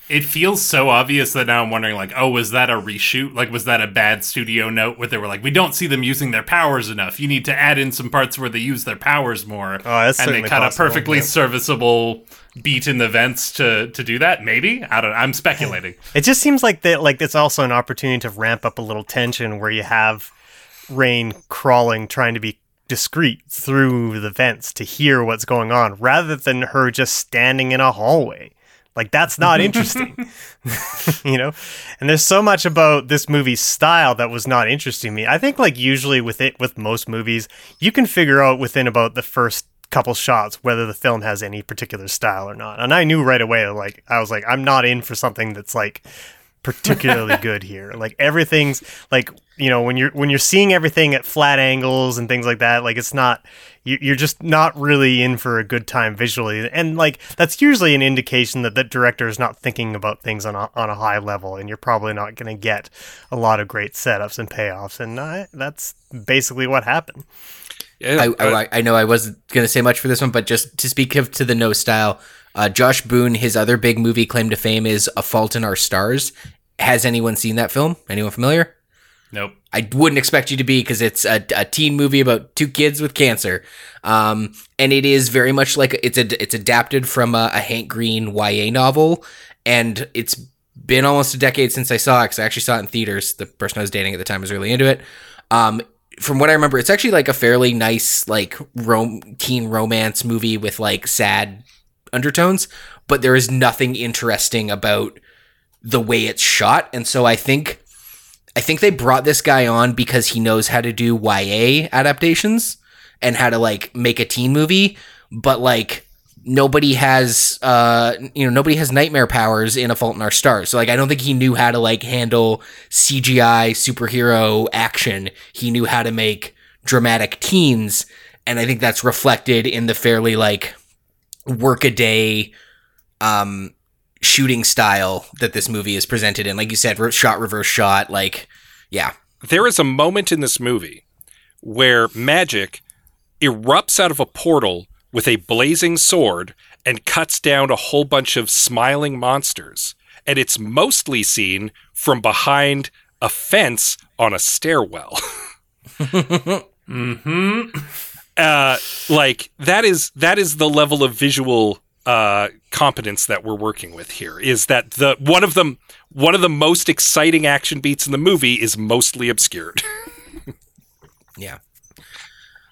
It feels so obvious that now I'm wondering, like, oh, was that a reshoot? Like, was that a bad studio note where they were like, we don't see them using their powers enough. You need to add in some parts where they use their powers more. Oh, that's and they cut possible, a perfectly yeah. serviceable beat in the vents to to do that. Maybe I don't. I'm speculating. It just seems like that like it's also an opportunity to ramp up a little tension where you have Rahne crawling trying to be discreet through the vents to hear what's going on rather than her just standing in a hallway. Like that's not interesting. you know? And there's so much about this movie's style that was not interesting to me. I think like usually with it with most movies, you can figure out within about the first couple shots whether the film has any particular style or not. And I knew right away like I was like I'm not in for something that's like particularly good here. Like everything's like you know when you're when you're seeing everything at flat angles and things like that. Like it's not you- you're just not really in for a good time visually, and like that's usually an indication that the director is not thinking about things on a on a high level, and you're probably not going to get a lot of great setups and payoffs. And uh, that's basically what happened. Yeah, I, I, I know I wasn't going to say much for this one, but just to speak of to the no style, uh, Josh Boone, his other big movie claim to fame is A Fault in Our Stars. Has anyone seen that film? Anyone familiar? Nope. I wouldn't expect you to be because it's a, a teen movie about two kids with cancer, um, and it is very much like it's a, it's adapted from a, a Hank Green YA novel, and it's been almost a decade since I saw it because I actually saw it in theaters. The person I was dating at the time was really into it. Um, from what I remember, it's actually like a fairly nice like rom- teen romance movie with like sad undertones, but there is nothing interesting about the way it's shot, and so I think I think they brought this guy on because he knows how to do YA adaptations and how to like make a teen movie, but like nobody has uh you know nobody has nightmare powers in A Fault in Our Stars. So like I don't think he knew how to like handle CGI superhero action. He knew how to make dramatic teens and I think that's reflected in the fairly like workaday um shooting style that this movie is presented in. Like you said, shot reverse shot like yeah. there is a moment in this movie where magic erupts out of a portal with a blazing sword and cuts down a whole bunch of smiling monsters. And it's mostly seen from behind a fence on a stairwell. Mm-hmm. Uh, like that is that is the level of visual uh, competence that we're working with here. Is that the one of them one of the most exciting action beats in the movie is mostly obscured. Yeah.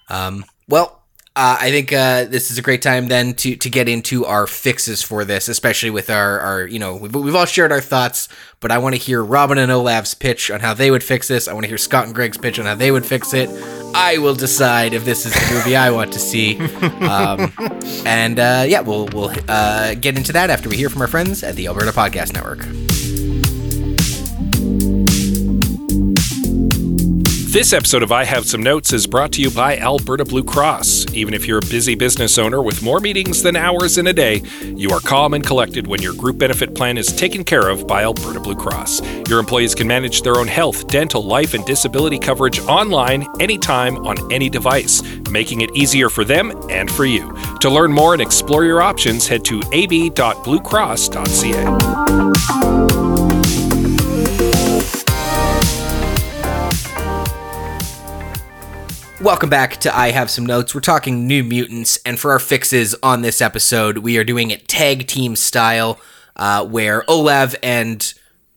Um, well, uh, I think uh, this is a great time then to to get into our fixes for this, especially with our our you know we've, we've all shared our thoughts, but I want to hear Robin and Olav's pitch on how they would fix this. I want to hear Scott and Greg's pitch on how they would fix it. I will decide if this is the movie I want to see, um, and uh, yeah, we'll we'll uh, get into that after we hear from our friends at the Alberta Podcast Network. This episode of I Have Some Notes is brought to you by Alberta Blue Cross. Even if you're a busy business owner with more meetings than hours in a day, you are calm and collected when your group benefit plan is taken care of by Alberta Blue Cross. Your employees can manage their own health, dental, life, and disability coverage online, anytime, on any device, making it easier for them and for you. To learn more and explore your options, head to ab.bluecross.ca. Welcome back to I Have Some Notes. We're talking New Mutants, and for our fixes on this episode, we are doing it tag team style, uh, where Olav and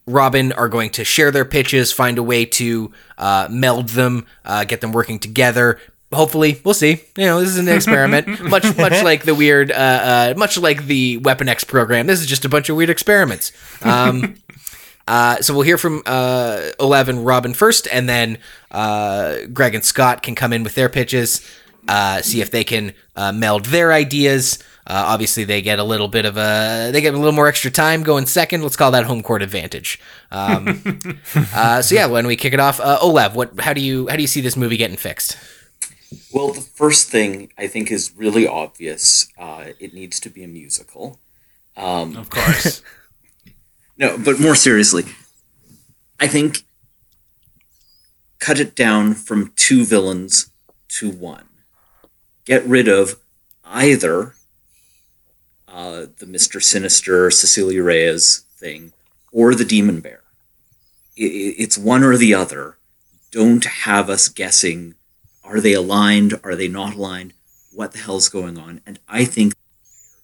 Robin are going to share their pitches, find a way to uh, meld them, uh, get them working together. Hopefully, we'll see. You know, this is an experiment, much much like the weird, uh, uh, much like the Weapon X program. This is just a bunch of weird experiments. Um, Uh, so we'll hear from uh, Olav and Robin first, and then uh, Greg and Scott can come in with their pitches, uh, see if they can uh, meld their ideas. Uh, obviously, they get a little bit of a they get a little more extra time going second. Let's call that home court advantage. Um, uh, so yeah, when we kick it off, uh, Olav, what how do you how do you see this movie getting fixed? Well, the first thing I think is really obvious. Uh, it needs to be a musical. Um, Of course. No, but more seriously, I think cut it down from two villains to one. Get rid of either uh, the Mister Sinister Cecilia Reyes thing or the Demon Bear. It's one or the other. Don't have us guessing. Are they aligned? Are they not aligned? What the hell's going on? And I think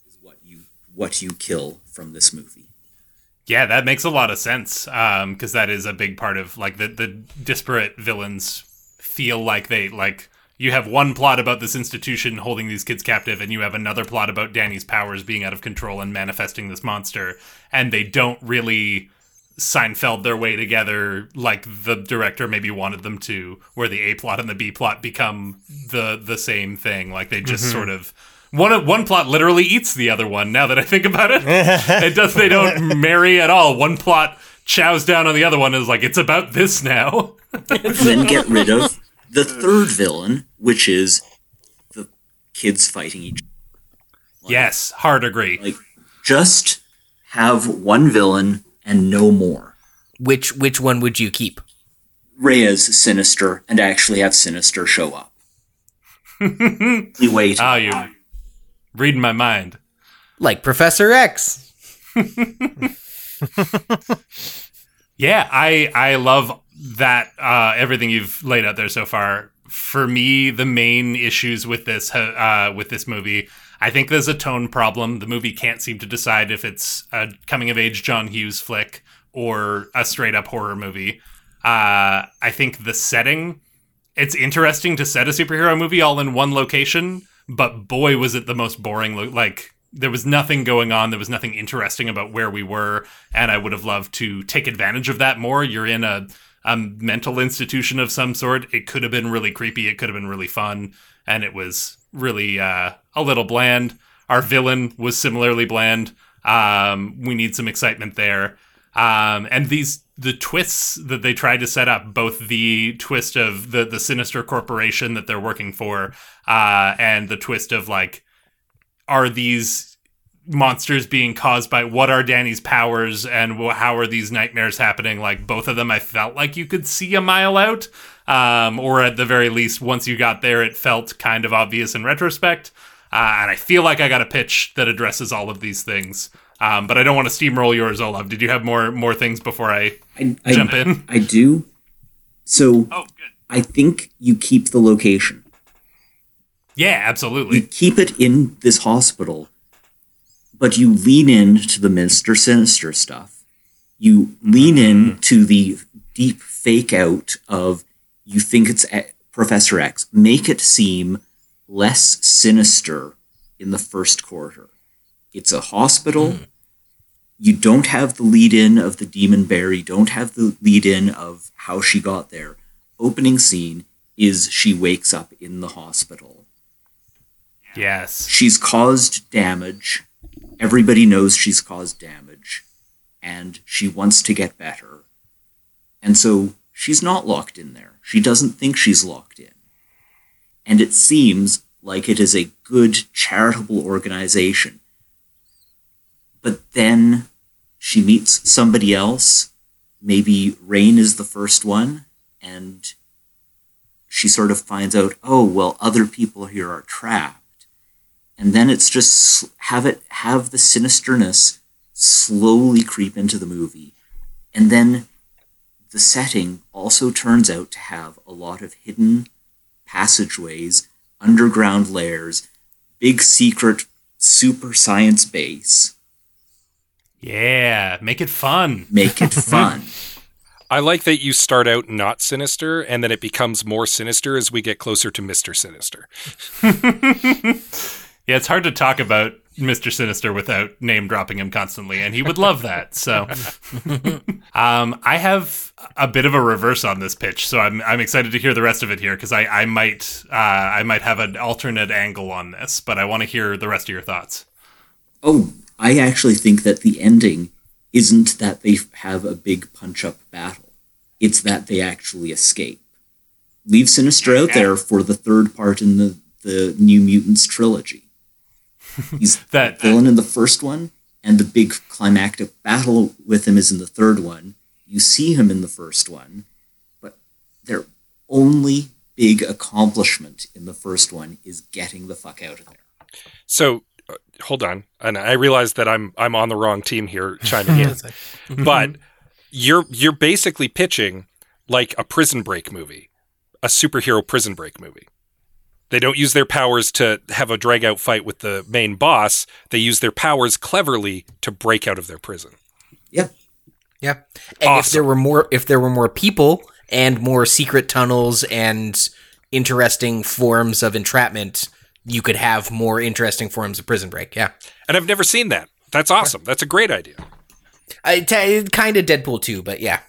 is what you what you kill from this movie. Yeah, that makes a lot of sense. Um, because that is a big part of like the the disparate villains feel like they like you have one plot about this institution holding these kids captive, and you have another plot about Dani's powers being out of control and manifesting this monster, and they don't really Seinfeld their way together like the director maybe wanted them to, where the A plot and the B plot become the the same thing. Like they just sort of one one plot literally eats the other one. Now that I think about it, it does. They don't marry at all. One plot chows down on the other one. and Is like it's about this now. then get rid of the third villain, which is the kids fighting each other. yes, hard agree. Like, just have one villain and no more. Which which one would you keep? Reyes Sinister and actually have Sinister show up. Wait. Oh, you reading my mind. Like Professor X. Yeah, I I love that uh, everything you've laid out there so far. For me, the main issues with this uh, with this movie, I think there's a tone problem. The movie can't seem to decide if it's a coming of age John Hughes flick or a straight up horror movie. Uh, I think the setting, it's interesting to set a superhero movie all in one location, but boy, was it the most boring. Lo- like there was nothing going on. There was nothing interesting about where we were, and I would have loved to take advantage of that more. You're in a, a mental institution of some sort. It could have been really creepy. It could have been really fun, and it was really uh, a little bland. Our villain was similarly bland. Um, we need some excitement there. Um, and these the twists that they tried to set up, both the twist of the the sinister corporation that they're working for, uh, and the twist of like are these monsters being caused by what are Dani's powers and how are these nightmares happening? Like both of them, I felt like you could see a mile out, um, or at the very least, once you got there, it felt kind of obvious in retrospect. Uh, and I feel like I got a pitch that addresses all of these things. Um, but I don't want to steamroll yours, Olav. Did you have more more things before I I, I, jump in? I do. So Oh, good. I think you keep the location. Yeah, absolutely. You keep it in this hospital, but you lean in to the Mister Sinister stuff. You lean in to the deep fake out of you think it's E- Professor X. Make it seem less sinister in the first quarter. It's a hospital. Mm. You don't have the lead in of the demon bear. You don't have the lead in of how she got there. Opening scene is she wakes up in the hospital. Yes. She's caused damage. Everybody knows she's caused damage. And she wants to get better. And so she's not locked in there. She doesn't think she's locked in. And it seems like it is a good charitable organization. But then she meets somebody else. Maybe Rahne is the first one. And she sort of finds out, oh, well, other people here are trapped and then it's just have it have the sinisterness slowly creep into the movie and then the setting also turns out to have a lot of hidden passageways underground layers big secret super science base Yeah, make it fun. make it fun I like that you start out not sinister and then it becomes more sinister as we get closer to Mr. Sinister. Yeah, it's hard to talk about Mr. Sinister without name dropping him constantly, and he would love that. So, um, I have a bit of a reverse on this pitch, so I'm I'm excited to hear the rest of it here because I I might uh, I might have an alternate angle on this, but I want to hear the rest of your thoughts. oh i actually think that the ending isn't that they have a big punch up battle it's that they actually escape leave Sinister out there for the third part in the, the New Mutants trilogy. He's That- the villain in the first one, and the big climactic battle with him is in the third one. You see him in the first one, but their only big accomplishment in the first one is getting the fuck out of there. So hold on, and I realize that I'm I'm on the wrong team here chiming in, mm-hmm. but you're you're basically pitching like a prison break movie, a superhero prison break movie. They don't use their powers to have a drag out fight with the main boss. They use their powers cleverly to break out of their prison. Yep. Yeah. And if there were more if there were more people and more secret tunnels and interesting forms of entrapment, you could have more interesting forms of prison break. Yeah. And I've never seen that. That's awesome. That's a great idea. I t- kind of Deadpool too, but yeah.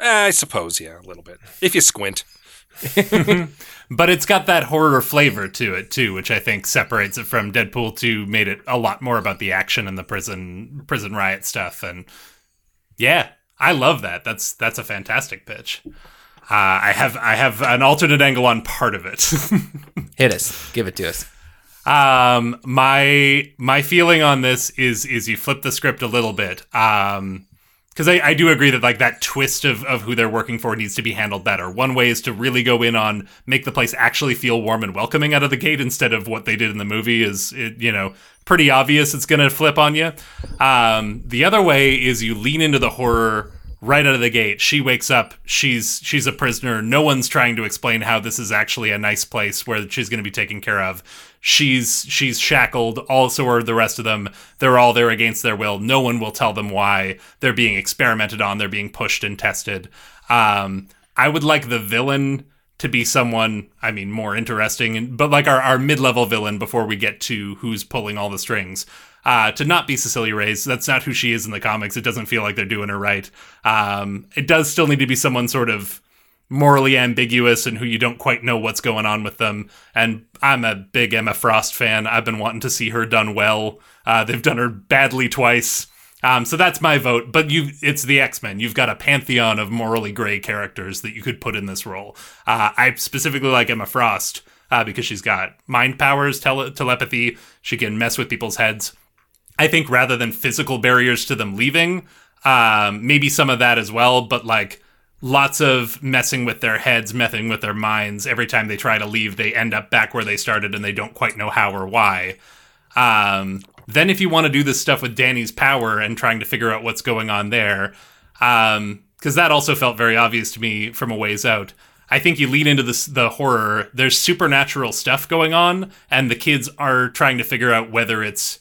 Eh, I suppose, yeah, a little bit. If you squint. But it's got that horror flavor to it too, which I think separates it from Deadpool 2, made it a lot more about the action and the prison prison riot stuff. And yeah, I love that. That's that's a fantastic pitch. Uh, I have I have an alternate angle on part of it. Hit us. Give it to us. Um, my my feeling on this is is you flip the script a little bit. Um, because I, I do agree that like that twist of, of who they're working for needs to be handled better. One way is to really go in on make the place actually feel warm and welcoming out of the gate instead of what they did in the movie is it, you know pretty obvious it's gonna flip on you. Um, the other way is you lean into the horror right out of the gate. She wakes up, she's she's a prisoner. No one's trying to explain how this is actually a nice place where she's going to be taken care of. She's she's shackled. Also, are the rest of them. They're all there against their will. No one will tell them why. They're being experimented on. They're being pushed and tested. Um, I would like the villain to be someone. I mean, more interesting, but like our our mid level villain before we get to who's pulling all the strings uh, to not be Cecilia Reyes. That's not who she is in the comics. It doesn't feel like they're doing her right. Um, it does still need to be someone sort of morally ambiguous and who you don't quite know what's going on with them. And I'm a big Emma Frost fan. I've been wanting to see her done well. Uh, they've done her badly twice. Um, so that's my vote. But you, it's the X Men. You've got a pantheon of morally gray characters that you could put in this role. Uh, I specifically like Emma Frost uh, because she's got mind powers, tele- telepathy. She can mess with people's heads. I think rather than physical barriers to them leaving, um, maybe some of that as well, but like lots of messing with their heads, messing with their minds. Every time they try to leave, they end up back where they started and they don't quite know how or why. Um, then, if you want to do this stuff with Dani's power and trying to figure out what's going on there, because that also felt very obvious to me from a ways out. I think you lead into the horror. There's supernatural stuff going on, and the kids are trying to figure out whether it's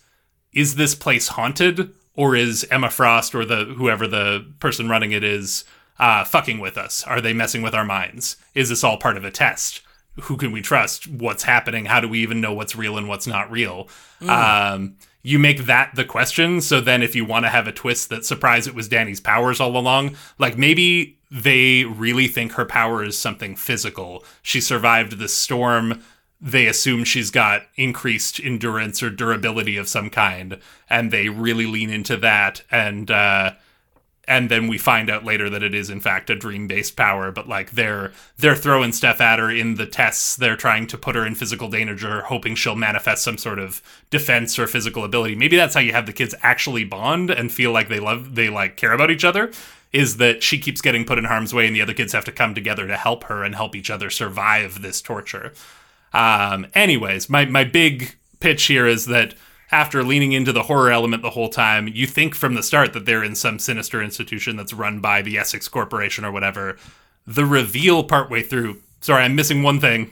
is this place haunted or is Emma Frost or the whoever the person running it is uh, fucking with us? Are they messing with our minds? Is this all part of a test? Who can we trust? What's happening? How do we even know what's real and what's not real? Um, you make that the question. So then, if you want to have a twist that surprise it was Dani's powers all along, like maybe they really think her power is something physical. She survived the storm. They assume she's got increased endurance or durability of some kind, and they really lean into that. And uh, and then we find out later that it is in fact a dream based power but like they're they're throwing stuff at her in the tests they're trying to put her in physical danger hoping she'll manifest some sort of defense or physical ability maybe that's how you have the kids actually bond and feel like they love they like care about each other is that she keeps getting put in harm's way and the other kids have to come together to help her and help each other survive this torture um anyways my my big pitch here is that after leaning into the horror element the whole time, you think from the start that they're in some sinister institution that's run by the Essex Corporation or whatever. The reveal partway through, sorry, I'm missing one thing.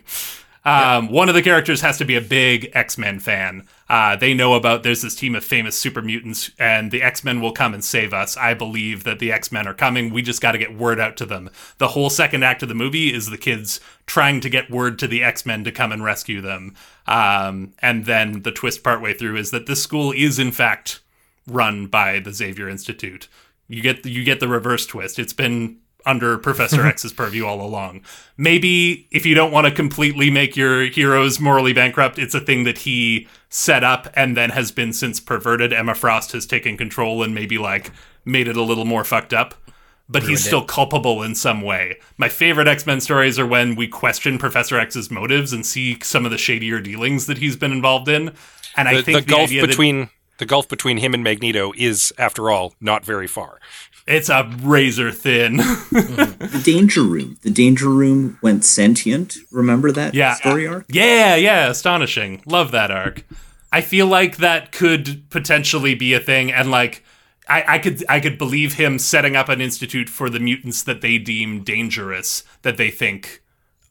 Um, One of the characters has to be a big X Men fan. Uh, they know about there's this team of famous super mutants, and the X Men will come and save us. I believe that the X Men are coming. We just got to get word out to them. The whole second act of the movie is the kids trying to get word to the X Men to come and rescue them. Um, and then the twist partway through is that this school is in fact run by the Xavier Institute. You get you get the reverse twist. It's been under Professor mm-hmm. X's purview all along. Maybe if you don't want to completely make your heroes morally bankrupt, it's a thing that he set up and then has been since perverted. Emma Frost has taken control and maybe like made it a little more fucked up. But he's still culpable in some way. My favorite X Men stories are when we question Professor X's motives and see some of the shadier dealings that he's been involved in. And I think the gulf idea that- between the gulf between him and Magneto is, after all, not very far. It's a razor thin. The Danger Room. The Danger Room went sentient. Remember that yeah story uh, arc? yeah yeah astonishing love that arc i feel like that could potentially be a thing and like I, I could I could believe him setting up an institute for the mutants that they deem dangerous that they think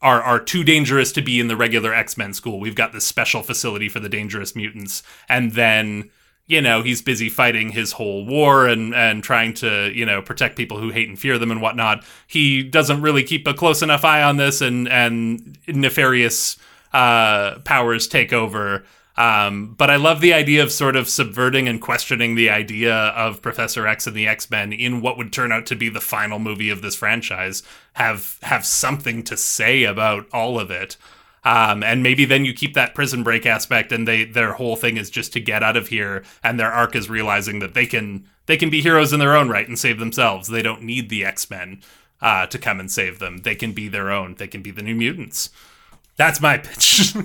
are are too dangerous to be in the regular X-Men school. We've got this special facility for the dangerous mutants and then you know, he's busy fighting his whole war and and trying to, you know, protect people who hate and fear them and whatnot. He doesn't really keep a close enough eye on this and and nefarious uh, powers take over. Um, but I love the idea of sort of subverting and questioning the idea of Professor X and the X Men in what would turn out to be the final movie of this franchise. Have have something to say about all of it. Um, and maybe then you keep that prison break aspect, and they their whole thing is just to get out of here, and their arc is realizing that they can they can be heroes in their own right and save themselves. They don't need the X Men uh, to come and save them. They can be their own. They can be the New Mutants. That's my pitch.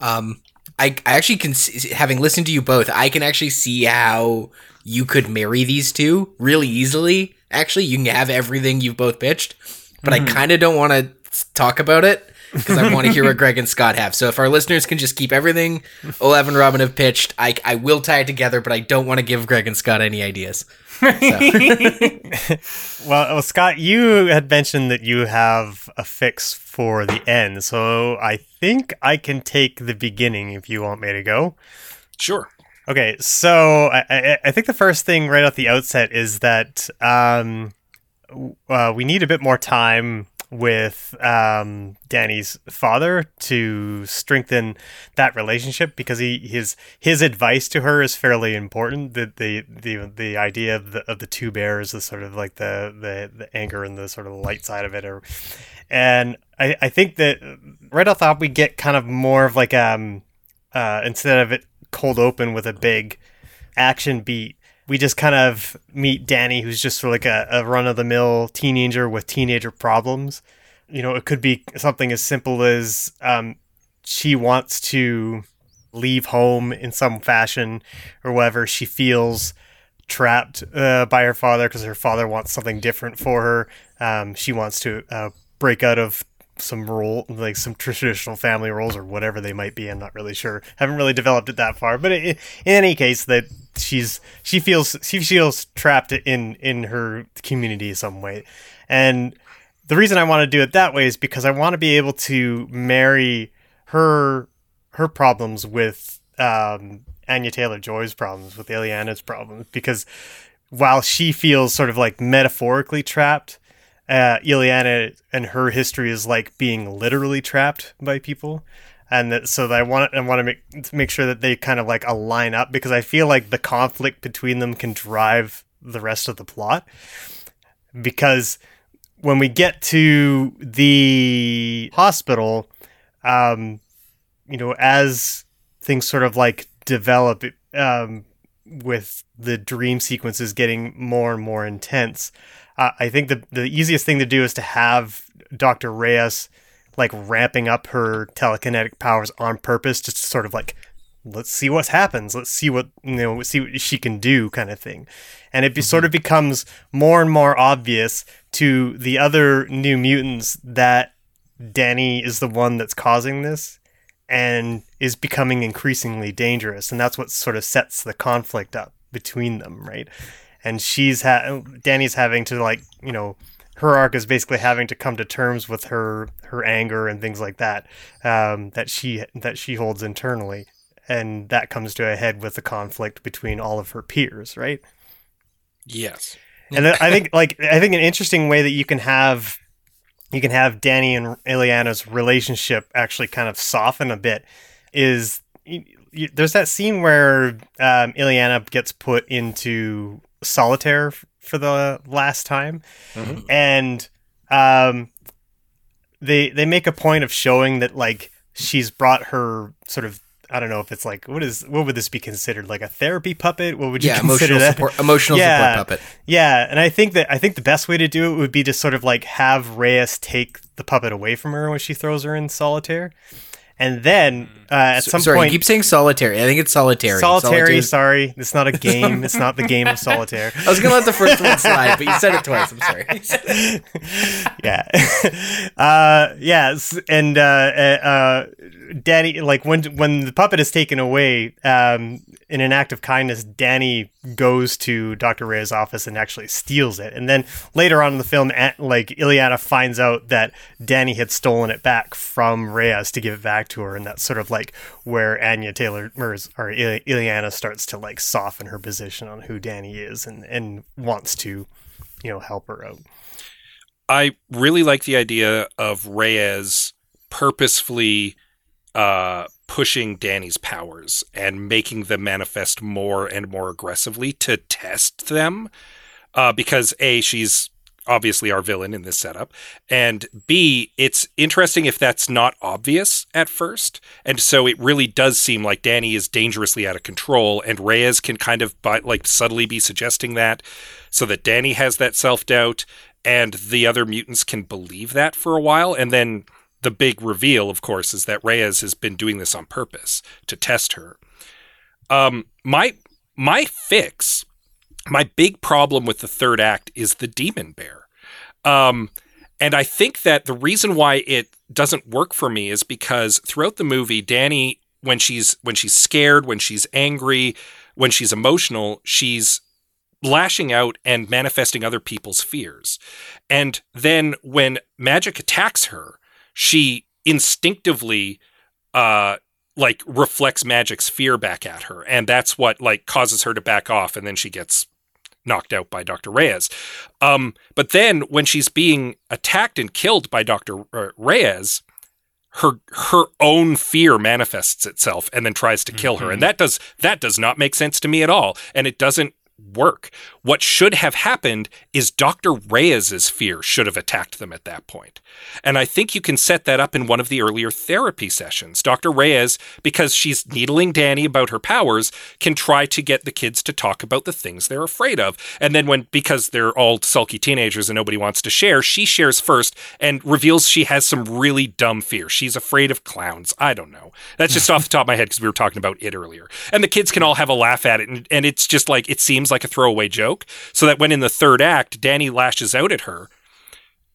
Um, I, I actually can, see, having listened to you both, I can actually see how you could marry these two really easily. Actually, you can have everything you've both pitched, but I kind of don't want to talk about it because I want to hear what Greg and Scott have. So if our listeners can just keep everything Olav and Robin have pitched, I, I will tie it together, but I don't want to give Greg and Scott any ideas. Well, well, Scott, you had mentioned that you have a fix for the end, so I think I can take the beginning if you want me to go. Sure. Okay, so I, I, I think the first thing right off the outset is that um, uh, we need a bit more time with um, Dani's father to strengthen that relationship because he his his advice to her is fairly important. The the the, the idea of the of the two bears, the sort of like the, the the anger and the sort of light side of it, or and I, I think that right off the top we get kind of more of like um uh, instead of it cold open with a big action beat, we just kind of meet Dani, who's just sort of like a, a run of the mill teenager with teenager problems. You know, it could be something as simple as um, she wants to leave home in some fashion or whatever. She feels trapped uh, by her father because her father wants something different for her. Um, she wants to uh, break out of some role, like some traditional family roles or whatever they might be. I'm not really sure. Haven't really developed it that far, but in any case, that she's she feels she feels trapped in in her community some way, and the reason I want to do it that way is because I want to be able to marry her her problems with um, Anya Taylor Joy's problems with Illyana's problems because while she feels sort of like metaphorically trapped, uh, Illyana and her history is like being literally trapped by people. And that, so I want I want to make make sure that they kind of like align up because I feel like the conflict between them can drive the rest of the plot. Because when we get to the hospital, um, you know, as things sort of like develop um, with the dream sequences getting more and more intense, uh, I think the the easiest thing to do is to have Dr. Reyes like ramping up her telekinetic powers on purpose, just to sort of like let's see what happens, let's see what you know, see what she can do, kind of thing, and it be, sort of becomes more and more obvious to the other New Mutants that Dani is the one that's causing this and is becoming increasingly dangerous. And that's what sort of sets the conflict up between them right and she's ha- dani's having to like you know her arc is basically having to come to terms with her her anger and things like that um, that she that she holds internally and that comes to a head with the conflict between all of her peers right Yes. and I think like I think an interesting way that you can have you can have Dani and Illyana's relationship actually kind of soften a bit is y- y- there's that scene where um, Illyana gets put into solitaire for the last time, and um, they they make a point of showing that like she's brought her sort of I don't know if it's like what is what would this be considered like a therapy puppet? What would you Yeah, consider emotional that? support, emotional Yeah. support puppet. Yeah, and I think that I think the best way to do it would be to sort of like have Reyes take the puppet away from her when she throws her in solitaire, and then uh, at some point. Sorry, point, you keep saying solitary. I think it's solitary. solitary. Solitary- Sorry, it's not a game. it's not the game of solitaire. I was gonna let the first one slide, but you said it twice. I'm sorry. yeah uh yes and uh, uh uh dani like when when the puppet is taken away um in an act of kindness dani goes to dr reyes office and actually steals it. And then later on in the film like illyana finds out that dani had stolen it back from reyes to give it back to her. And that's sort of like where anya taylor or, or Ile- illyana starts to like soften her position on who dani is and and wants to you know help her out. I really like the idea of Reyes purposefully uh, pushing Dani's powers and making them manifest more and more aggressively to test them. Uh, because A, she's obviously our villain in this setup. And B, it's interesting if that's not obvious at first. And so it really does seem like Dani is dangerously out of control, and Reyes can kind of by, like subtly be suggesting that so that Dani has that self doubt and the other mutants can believe that for a while. And then the big reveal, of course, is that Reyes has been doing this on purpose to test her. Um, my my fix, my big problem with the third act is the demon bear. Um, and I think that the reason why it doesn't work for me is because throughout the movie, Dani, when she's when she's scared, when she's angry, when she's emotional, she's lashing out and manifesting other people's fears. And then when Magik attacks her, she instinctively uh like reflects Magik's fear back at her and that's what like causes her to back off and then she gets knocked out by Dr. Reyes. Um but then when she's being attacked and killed by Dr. Reyes, her her own fear manifests itself and then tries to kill her and that does that does not make sense to me at all and it doesn't work. What should have happened is Dr. Reyes's fear should have attacked them at that point. And I think you can set that up in one of the earlier therapy sessions. Dr. Reyes, because she's needling Dani about her powers, can try to get the kids to talk about the things they're afraid of. And then when because they're all sulky teenagers and nobody wants to share, she shares first and reveals she has some really dumb fear. She's afraid of clowns. I don't know. That's just off the top of my head because we were talking about it earlier. And the kids can all have a laugh at it and, and it's just like it seems like a throwaway joke. So that when in the third act Dani lashes out at her,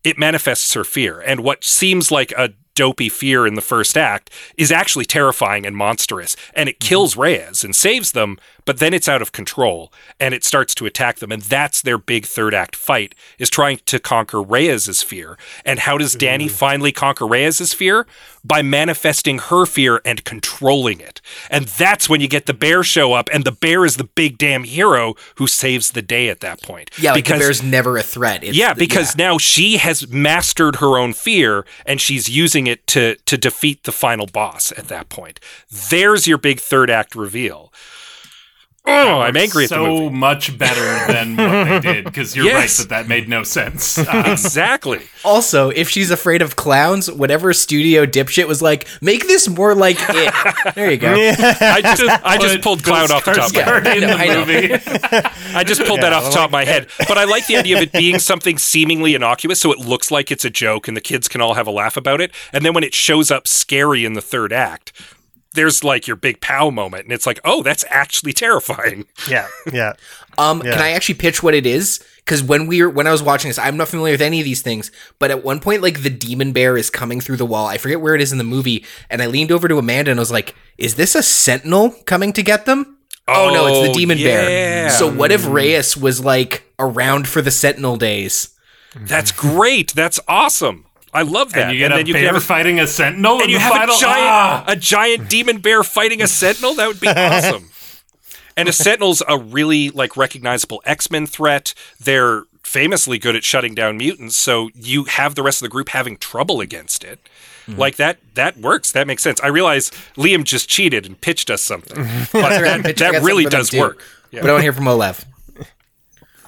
it manifests her fear. And what seems like a dopey fear in the first act is actually terrifying and monstrous. And it mm-hmm. kills Reyes and saves them, but then it's out of control and it starts to attack them. And that's their big third act fight is trying to conquer Reyes's fear. And how does Dani mm-hmm. finally conquer Reyes's fear? By manifesting her fear and controlling it. And that's when you get the bear show up, and the bear is the big damn hero who saves the day at that point. Yeah, like the bear's never a threat. It's yeah, the- because now she has mastered her own fear and she's using it to to defeat the final boss at that point. There's your big third act reveal. Oh, I'm angry at the so movie. much better than what they did because you're Yes. right that that made no sense. Um, Exactly. Also, if she's afraid of clowns, whatever studio dipshit was like, make this more like it. There you go. I just I just pulled clown Bill off the top of my head. Skarsgård in I know, the I know. movie. I just pulled that off the top of my head. But I like the idea of it being something seemingly innocuous, so it looks like it's a joke and the kids can all have a laugh about it. And then when it shows up scary in the third act, there's like your big pow moment, and it's like, oh, that's actually terrifying. Yeah, yeah. Um, Yeah. can I actually pitch what it is? Because when we were when I was watching this, I'm not familiar with any of these things. But at one point, like the demon bear is coming through the wall. I forget where it is in the movie, and I leaned over to Amanda and I was like, "Is this a sentinel coming to get them?" Oh, no, it's the Oh, demon yeah. bear. So what if Reyes was like around for the sentinel days? That's great. That's awesome. I love that. And you get a then you bear can have a, fighting a sentinel in and you the have final. a giant Ah! a giant demon bear fighting a sentinel. That would be awesome. and a sentinel's a really like recognizable X-Men threat. They're famously good at shutting down mutants, so you have the rest of the group having trouble against it. Like that that works. That makes sense. I realize Liam just cheated and pitched us something. But that, that really something for them does too. work. But I want to hear from Olav.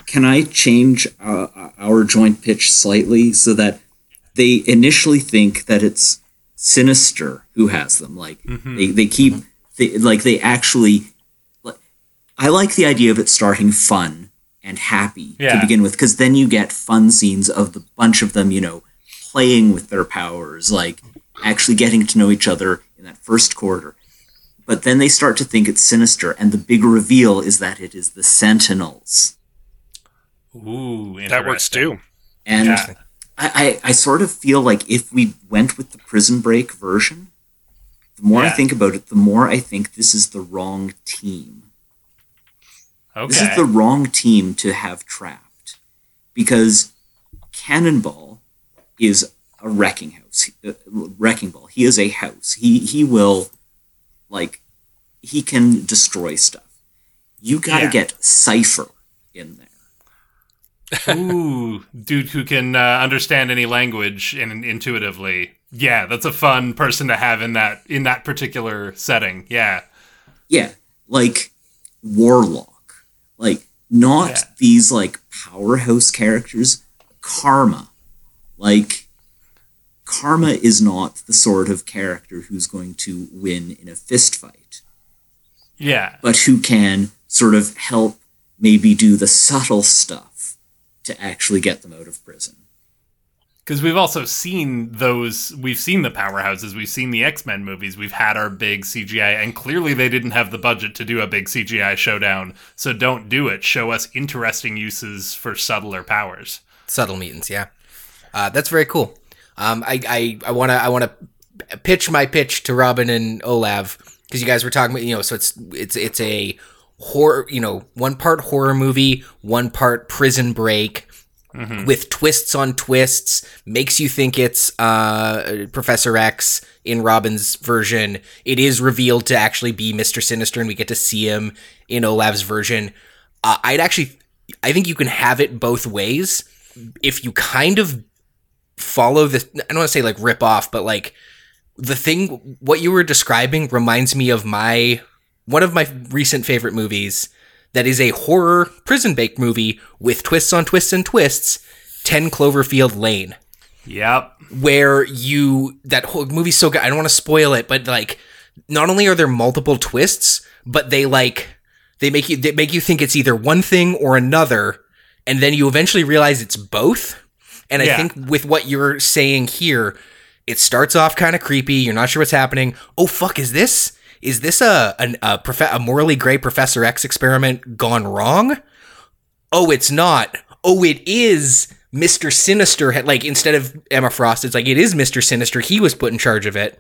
Can I change uh, our joint pitch slightly so that they initially think that it's Sinister who has them? Like mm-hmm. they, they keep they, like they actually. Like, I like the idea of it starting fun and happy to begin with, because then you get fun scenes of the bunch of them, you know, playing with their powers, like actually getting to know each other in that first quarter. But then they start to think it's Sinister, and the big reveal is that it is the Sentinels. Ooh, That works too. And Yeah. I, I, I sort of feel like if we went with the prison break version, the more I think about it, the more I think this is the wrong team. Okay. This is the wrong team to have trapped. Because Cannonball is a wrecking house. Uh, wrecking ball. He is a house. He he will like he can destroy stuff. You gotta Yeah. get Cipher in there. Ooh, dude who can uh, understand any language and intuitively. Yeah, that's a fun person to have in that in that particular setting. Yeah. Yeah, like Warlock. Like not Yeah. these like powerhouse characters. Karma. Like Karma is not the sort of character who's going to win in a fist fight, Yeah. but who can sort of help maybe do the subtle stuff to actually get them out of prison. Because we've also seen those, we've seen the powerhouses, we've seen the X Men movies, we've had our big CGI, and clearly they didn't have the budget to do a big CGI showdown. So don't do it. Show us interesting uses for subtler powers. Subtle mutants, yeah. Uh, that's very cool. Um, I, I, I wanna, I wanna pitch my pitch to Robin and Olav because you guys were talking about, you know, so it's, it's, it's a horror, you know, one part horror movie, one part prison break. With twists on twists, makes you think it's uh, Professor X in Robin's version. It is revealed to actually be Mister Sinister, and we get to see him in Olav's version. Uh, I'd actually, I think you can have it both ways if you kind of follow the I don't want to say like rip off, but like the thing what you were describing reminds me of my one of my recent favorite movies that is a horror prison bake movie with twists on twists and twists, 10 Cloverfield Lane Yep. where you that whole movie's so good. I don't want to spoil it, but like not only are there multiple twists, but they like they make you they make you think it's either one thing or another, and then you eventually realize it's both. And I Yeah. think with what you're saying here, it starts off kind of creepy. You're not sure what's happening. Oh fuck, is this is this a an, a, prof- a morally gray Professor X experiment gone wrong? Oh, it's not. Oh, it is. Mr. Sinister had like instead of Emma Frost, it's like it is Mr. Sinister. He was put in charge of it.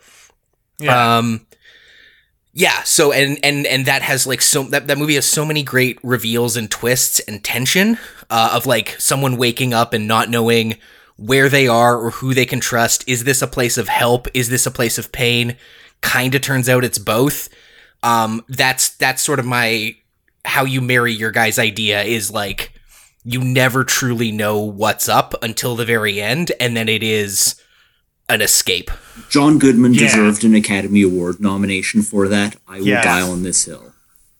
Yeah. Um yeah, so and and and that has like so that, that movie has so many great reveals and twists and tension uh, of like someone waking up and not knowing where they are or who they can trust. Is this a place of help? Is this a place of pain? Kind of turns out it's both. Um, that's that's sort of my how you marry your guy's idea is like you never truly know what's up until the very end, and then it is an escape. John Goodman Yeah. deserved an Academy Award nomination for that. I will Yes. die on this hill.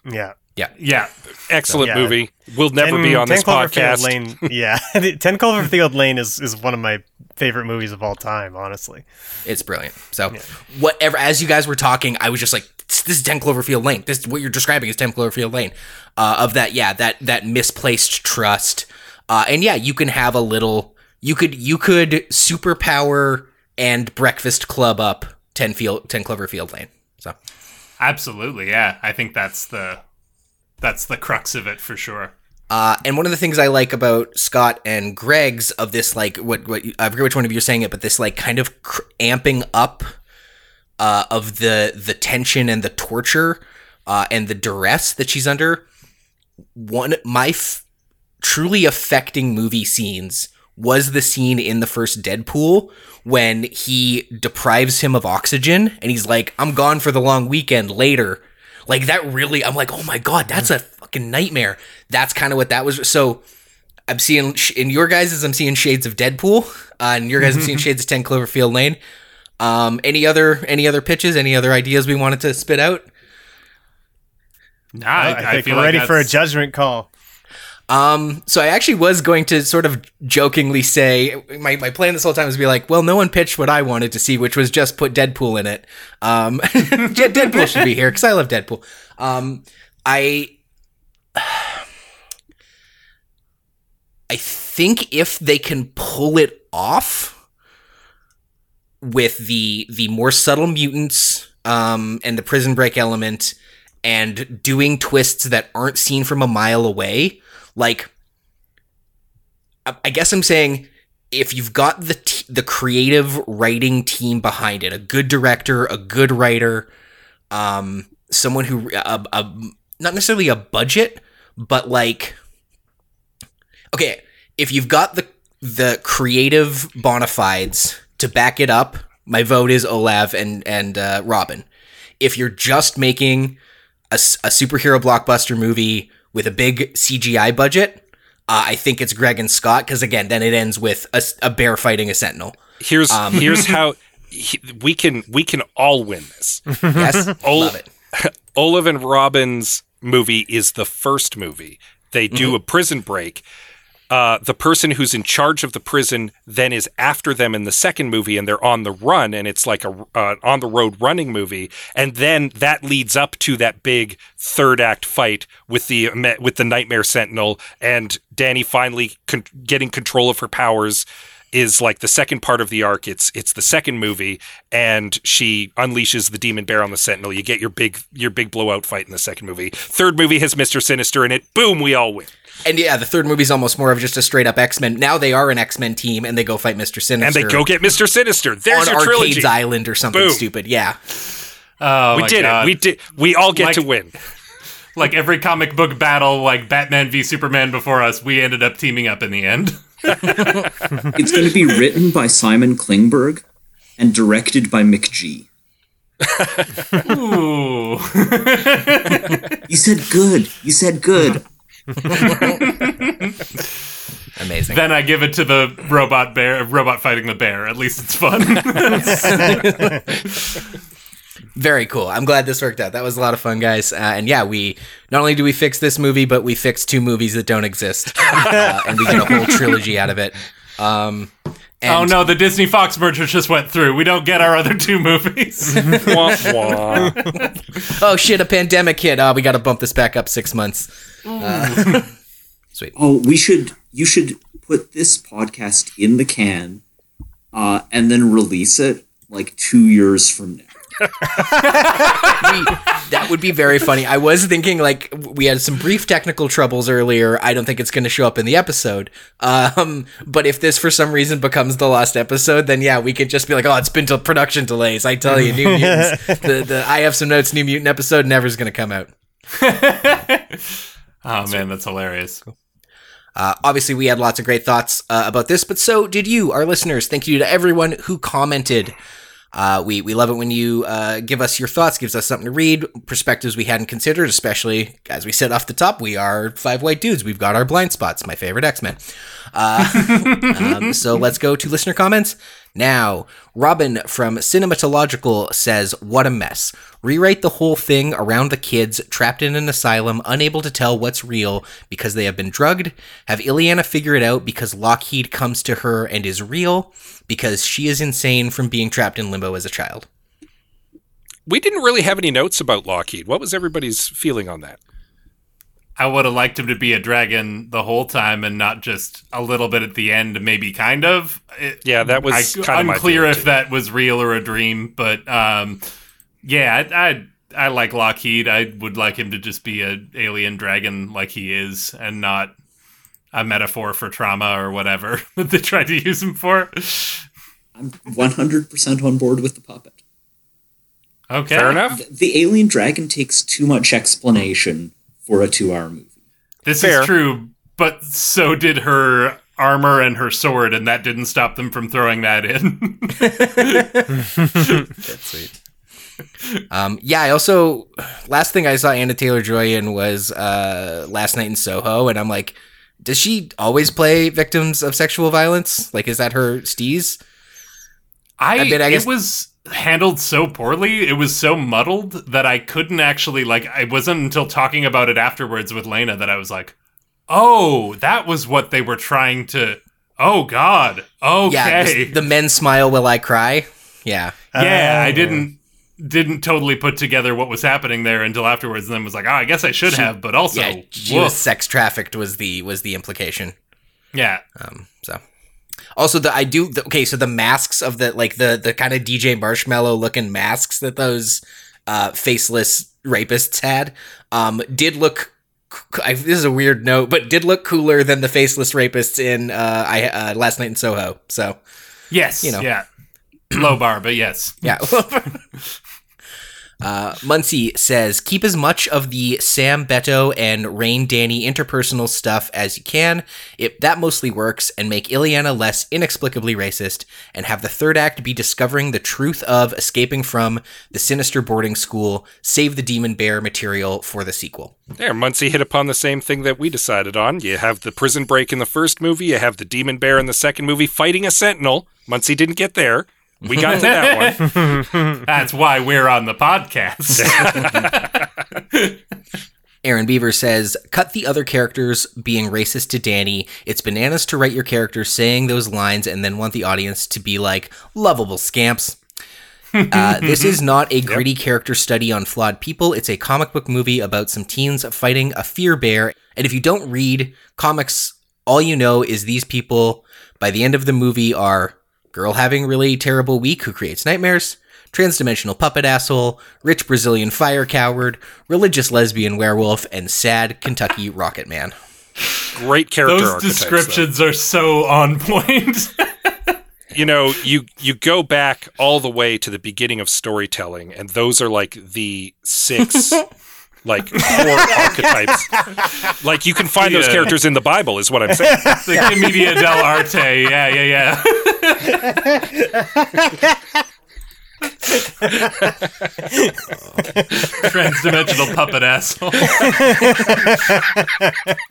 Yeah. Yeah. Yeah. Excellent Yeah. movie. Will never 10 be on 10 this podcast. Lane, yeah, Ten Cloverfield Lane is, is one of my favorite movies of all time. Honestly, It's brilliant. So whatever, as you guys were talking, I was just like, this is 10 Cloverfield Lane. This what you're describing is 10 Cloverfield Lane. Uh, of that, yeah, that that misplaced trust. Uh, and yeah, you can have a little. You could you could superpower and Breakfast Club up 10 field 10 Cloverfield Lane. So Absolutely, yeah. I think that's the that's the crux of it for sure. Uh, and one of the things I like about Scott and Greg's of this, like, what, what I forget which one of you are saying it, but this, like, kind of cr- amping up uh, of the the tension and the torture uh, and the duress that she's under. One, my f- truly affecting movie scenes was the scene in the first Deadpool when he deprives him of oxygen and he's like, I'm gone for the long weekend later. Like that really, I'm like, oh my God, that's a fucking nightmare. That's kind of what that was. So I'm seeing in your guys' I'm seeing shades of Deadpool, uh, and your guys I'm seeing shades of 10 Cloverfield Lane. Um, any other any other pitches? Any other ideas we wanted to spit out? Nah, I, I, think feel we're like ready for a judgment call. Um, so I actually was going to sort of jokingly say my, my plan this whole time was to be like, well, no one pitched what I wanted to see, which was just put Deadpool in it. Um, Deadpool should be here because I love Deadpool. Um, I I think if they can pull it off with the the more subtle mutants um, and the prison break element and doing twists that aren't seen from a mile away, like I guess I'm saying if you've got the t- the creative writing team behind it, a good director, a good writer, um, someone who a, a, not necessarily a budget, but like okay, if you've got the the creative bona fides to back it up, my vote is Olav and and uh, Robin. If you're just making a, a superhero blockbuster movie with a big CGI budget, uh, I think it's Greg and Scott because again, then it ends with a bear fighting a sentinel. Here's here's how he, we can we can all win this. Yes, Ol- love it. Olav and Robin's movie is the first movie. They do a prison break. Uh, the person who's in charge of the prison then is after them in the second movie, and they're on the run, and it's like a uh, on the road running movie. And then that leads up to that big third act fight with the with the Nightmare Sentinel, and Dani finally con- getting control of her powers is like the second part of the arc. It's it's the second movie, and she unleashes the demon bear on the Sentinel. You get your big your big blowout fight in the second movie. Third movie has Mister Sinister in it. Boom, we all win, And yeah, the third movie's almost more of just a straight up X Men. Now they are an X Men team, and they go fight Mister Sinister. and they go get Mister Sinister. There's on your trilogy. Arcades Island or something Boom. stupid. Yeah, Oh, we my did God. it. We did. We all get Like- to win. like every comic book battle, like Batman v Superman before us, we ended up teaming up in the end. It's going to be written by Simon Kinberg and directed by McG. Ooh. You said good. You said good. Amazing. then I give it to the robot bear, robot fighting the bear. At least it's fun. Very cool. I'm glad this worked out. That was a lot of fun, guys. Uh, and yeah, we not only do we fix this movie, but we fix two movies that don't exist, uh, and we get a whole trilogy out of it. Um, and oh no, the Disney Fox merger just went through. We don't get our other two movies. Wah, wah. Oh shit! A pandemic hit. Oh, we got to bump this back up six months. Sweet. Oh, we should. You should put this podcast in the can, uh, and then release it like two years from now. That would be very funny. I was thinking like we had some brief technical troubles earlier. I don't think it's going to show up in the episode. Um, but if this for some reason becomes the last episode, then yeah, we could just be like, oh, it's been to production delays. I tell you, New Mutants. the, the I have some notes. New Mutant episode never is going to come out. Oh man, that's hilarious. Uh, obviously, we had lots of great thoughts uh, about this, but so did you, our listeners. Thank you to everyone who commented. Uh, we we love it when you uh, give us your thoughts, gives us something to read, perspectives we hadn't considered. Especially as we said off the top, we are five white dudes. We've got our blind spots. My favorite X Men. Uh, um, so let's go to listener comments now. Robin from Cinematological says, "What a mess! Rewrite the whole thing around the kids trapped in an asylum, unable to tell what's real because they have been drugged. Have Illyana figure it out because Lockheed comes to her and is real." because she is insane from being trapped in limbo as a child. We didn't really have any notes about Lockheed. What was everybody's feeling on that? I would have liked him to be a dragon the whole time and not just a little bit at the end, maybe kind of. It, yeah, that was I, kind of unclear if too. that was real or a dream, but um, yeah, I, I I like Lockheed. I would like him to just be an alien dragon like he is, and not a metaphor for trauma or whatever that they tried to use him for. I'm 100% on board with the puppet. Okay. Fair enough. The, the alien dragon takes too much explanation for a two hour movie. This Fair. is true, but so did her armor and her sword, and that didn't stop them from throwing that in. That's sweet. Um, yeah, I also last thing I saw Anya Taylor Joy in was uh, last night in Soho, and I'm like, does she always play victims of sexual violence? Like, is that her steez? I, I, mean, I guess- it was handled so poorly. It was so muddled that I couldn't actually like. It wasn't until talking about it afterwards with Lena that I was like, "Oh, that was what they were trying to." Oh God. Okay. Yeah, the men smile while I cry. Yeah. Yeah, I didn't didn't totally put together what was happening there until afterwards, and then was like, "Oh, I guess I should she, have," but also, yeah, she was sex trafficked was the was the implication. Yeah. Um. So. Also, the I do the, okay. So the masks of the like the the kind of DJ Marshmello looking masks that those uh, faceless rapists had um, did look. I, this is a weird note, but did look cooler than the faceless rapists in uh, I uh, last night in Soho. So yes, you know, yeah, low bar, but yes, yeah. Uh, Muncie says, keep as much of the Sam Beto and Rahne Dani interpersonal stuff as you can. It, that mostly works, and make Illyana less inexplicably racist, and have the third act be discovering the truth of escaping from the sinister boarding school, save the demon bear material for the sequel. There, Muncie hit upon the same thing that we decided on. You have the prison break in the first movie, you have the demon bear in the second movie fighting a sentinel. Muncie didn't get there. We got to that one. That's why we're on the podcast. Aaron Beaver says, cut the other characters being racist to Dani. It's bananas to write your characters saying those lines and then want the audience to be like, lovable scamps. Uh, this is not a gritty yep. character study on flawed people. It's a comic book movie about some teens fighting a fear bear. And if you don't read comics, all you know is these people by the end of the movie are girl having really terrible week who creates nightmares, transdimensional puppet asshole, rich Brazilian fire coward, religious lesbian werewolf, and sad Kentucky rocket man. Great character. Those descriptions though. are so on point. you know, you you go back all the way to the beginning of storytelling, and those are like the six like core archetypes. Like you can find those characters in the Bible, is what I'm saying. the Commedia dell'arte. Yeah, yeah, yeah. Transdimensional puppet asshole.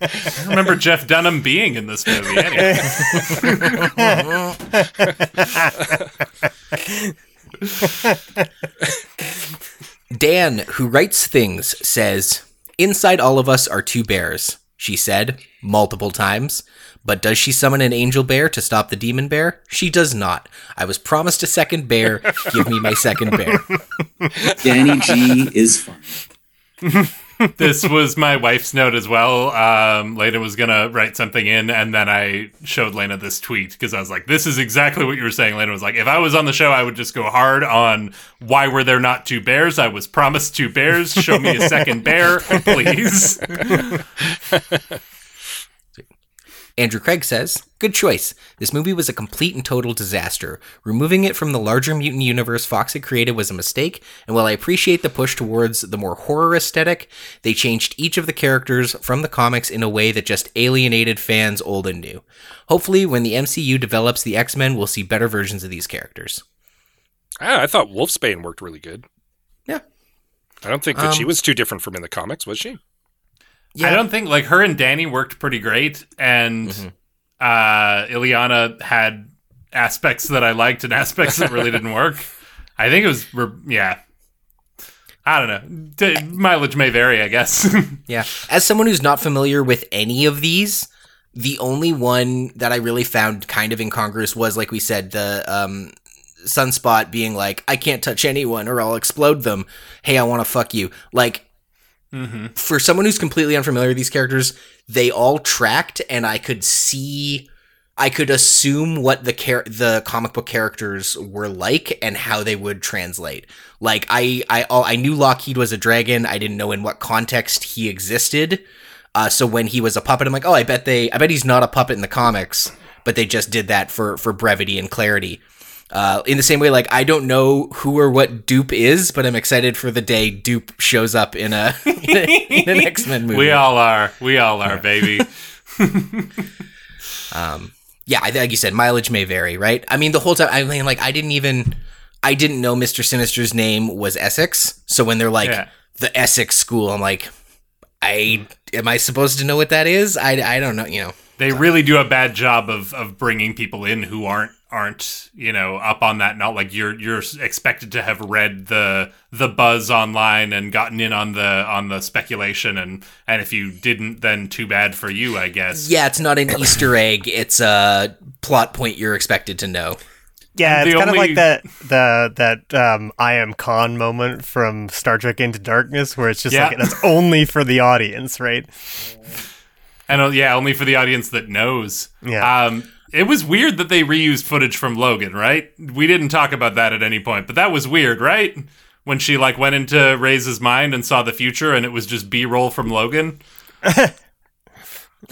I remember Jeff Dunham being in this movie. Anyway. Dan, who writes things, says, Inside all of us are two bears, she said, multiple times. But does she summon an angel bear to stop the demon bear? She does not. I was promised a second bear. Give me my second bear. Danny G is fun. this was my wife's note as well. Um, Lena was gonna write something in, and then I showed Lena this tweet because I was like, "This is exactly what you were saying." Lena was like, "If I was on the show, I would just go hard on why were there not two bears? I was promised two bears. Show me a second bear, please." Andrew Craig says, Good choice. This movie was a complete and total disaster. Removing it from the larger mutant universe Fox had created was a mistake, and while I appreciate the push towards the more horror aesthetic, they changed each of the characters from the comics in a way that just alienated fans old and new. Hopefully, when the MCU develops the X Men, we'll see better versions of these characters. Ah, I thought Wolfsbane worked really good. Yeah. I don't think that she Um, was too different from in the comics, was she? Yeah. I don't think like her and Dani worked pretty great, and uh, Illyana had aspects that I liked and aspects that really didn't work. I think it was yeah. I don't know. D- mileage may vary, I guess. Yeah. As someone who's not familiar with any of these, the only one that I really found kind of incongruous was, like we said, the um, Sunspot being like, I can't touch anyone or I'll explode them. Hey, I want to fuck you. Like, for someone who's completely unfamiliar with these characters, they all tracked and I could see. I could assume what the char- the comic book characters were like and how they would translate. Like I I I knew Lockheed was a dragon. I didn't know in what context he existed. Uh, so when he was a puppet, I'm like, oh, I bet they, I bet he's not a puppet in the comics, but they just did that for for brevity and clarity. Uh, in the same way, like I don't know who or what Doop is, but I'm excited for the day Doop shows up in a in, a, in an X Men movie. we all are. We all are, baby. Um, yeah, I like you said, mileage may vary, right? I mean, the whole time, I mean, like, I didn't even, I didn't know Mister Sinister's name was Essex. So when they're like Yeah. the Essex School, I'm like, I am I supposed to know what that is? I, I don't know. You know, They really do a bad job of of bringing people in who aren't aren't you know up on that. Not like you're you're expected to have read the the buzz online and gotten in on the on the speculation and and if you didn't, then too bad for you, I guess. yeah, it's not an Easter egg. It's a plot point you're expected to know. Yeah, The it's kind of like that the that um, I am Khan moment from Star Trek Into Darkness, where it's just Yeah. like that's only for the audience, right? And uh, yeah, only for the audience that knows. Yeah. Um, it was weird that they reused footage from Logan, right? We didn't talk about that at any point, but that was weird, right? When she like went into Ray's mind and saw the future, and it was just B-roll from Logan. I,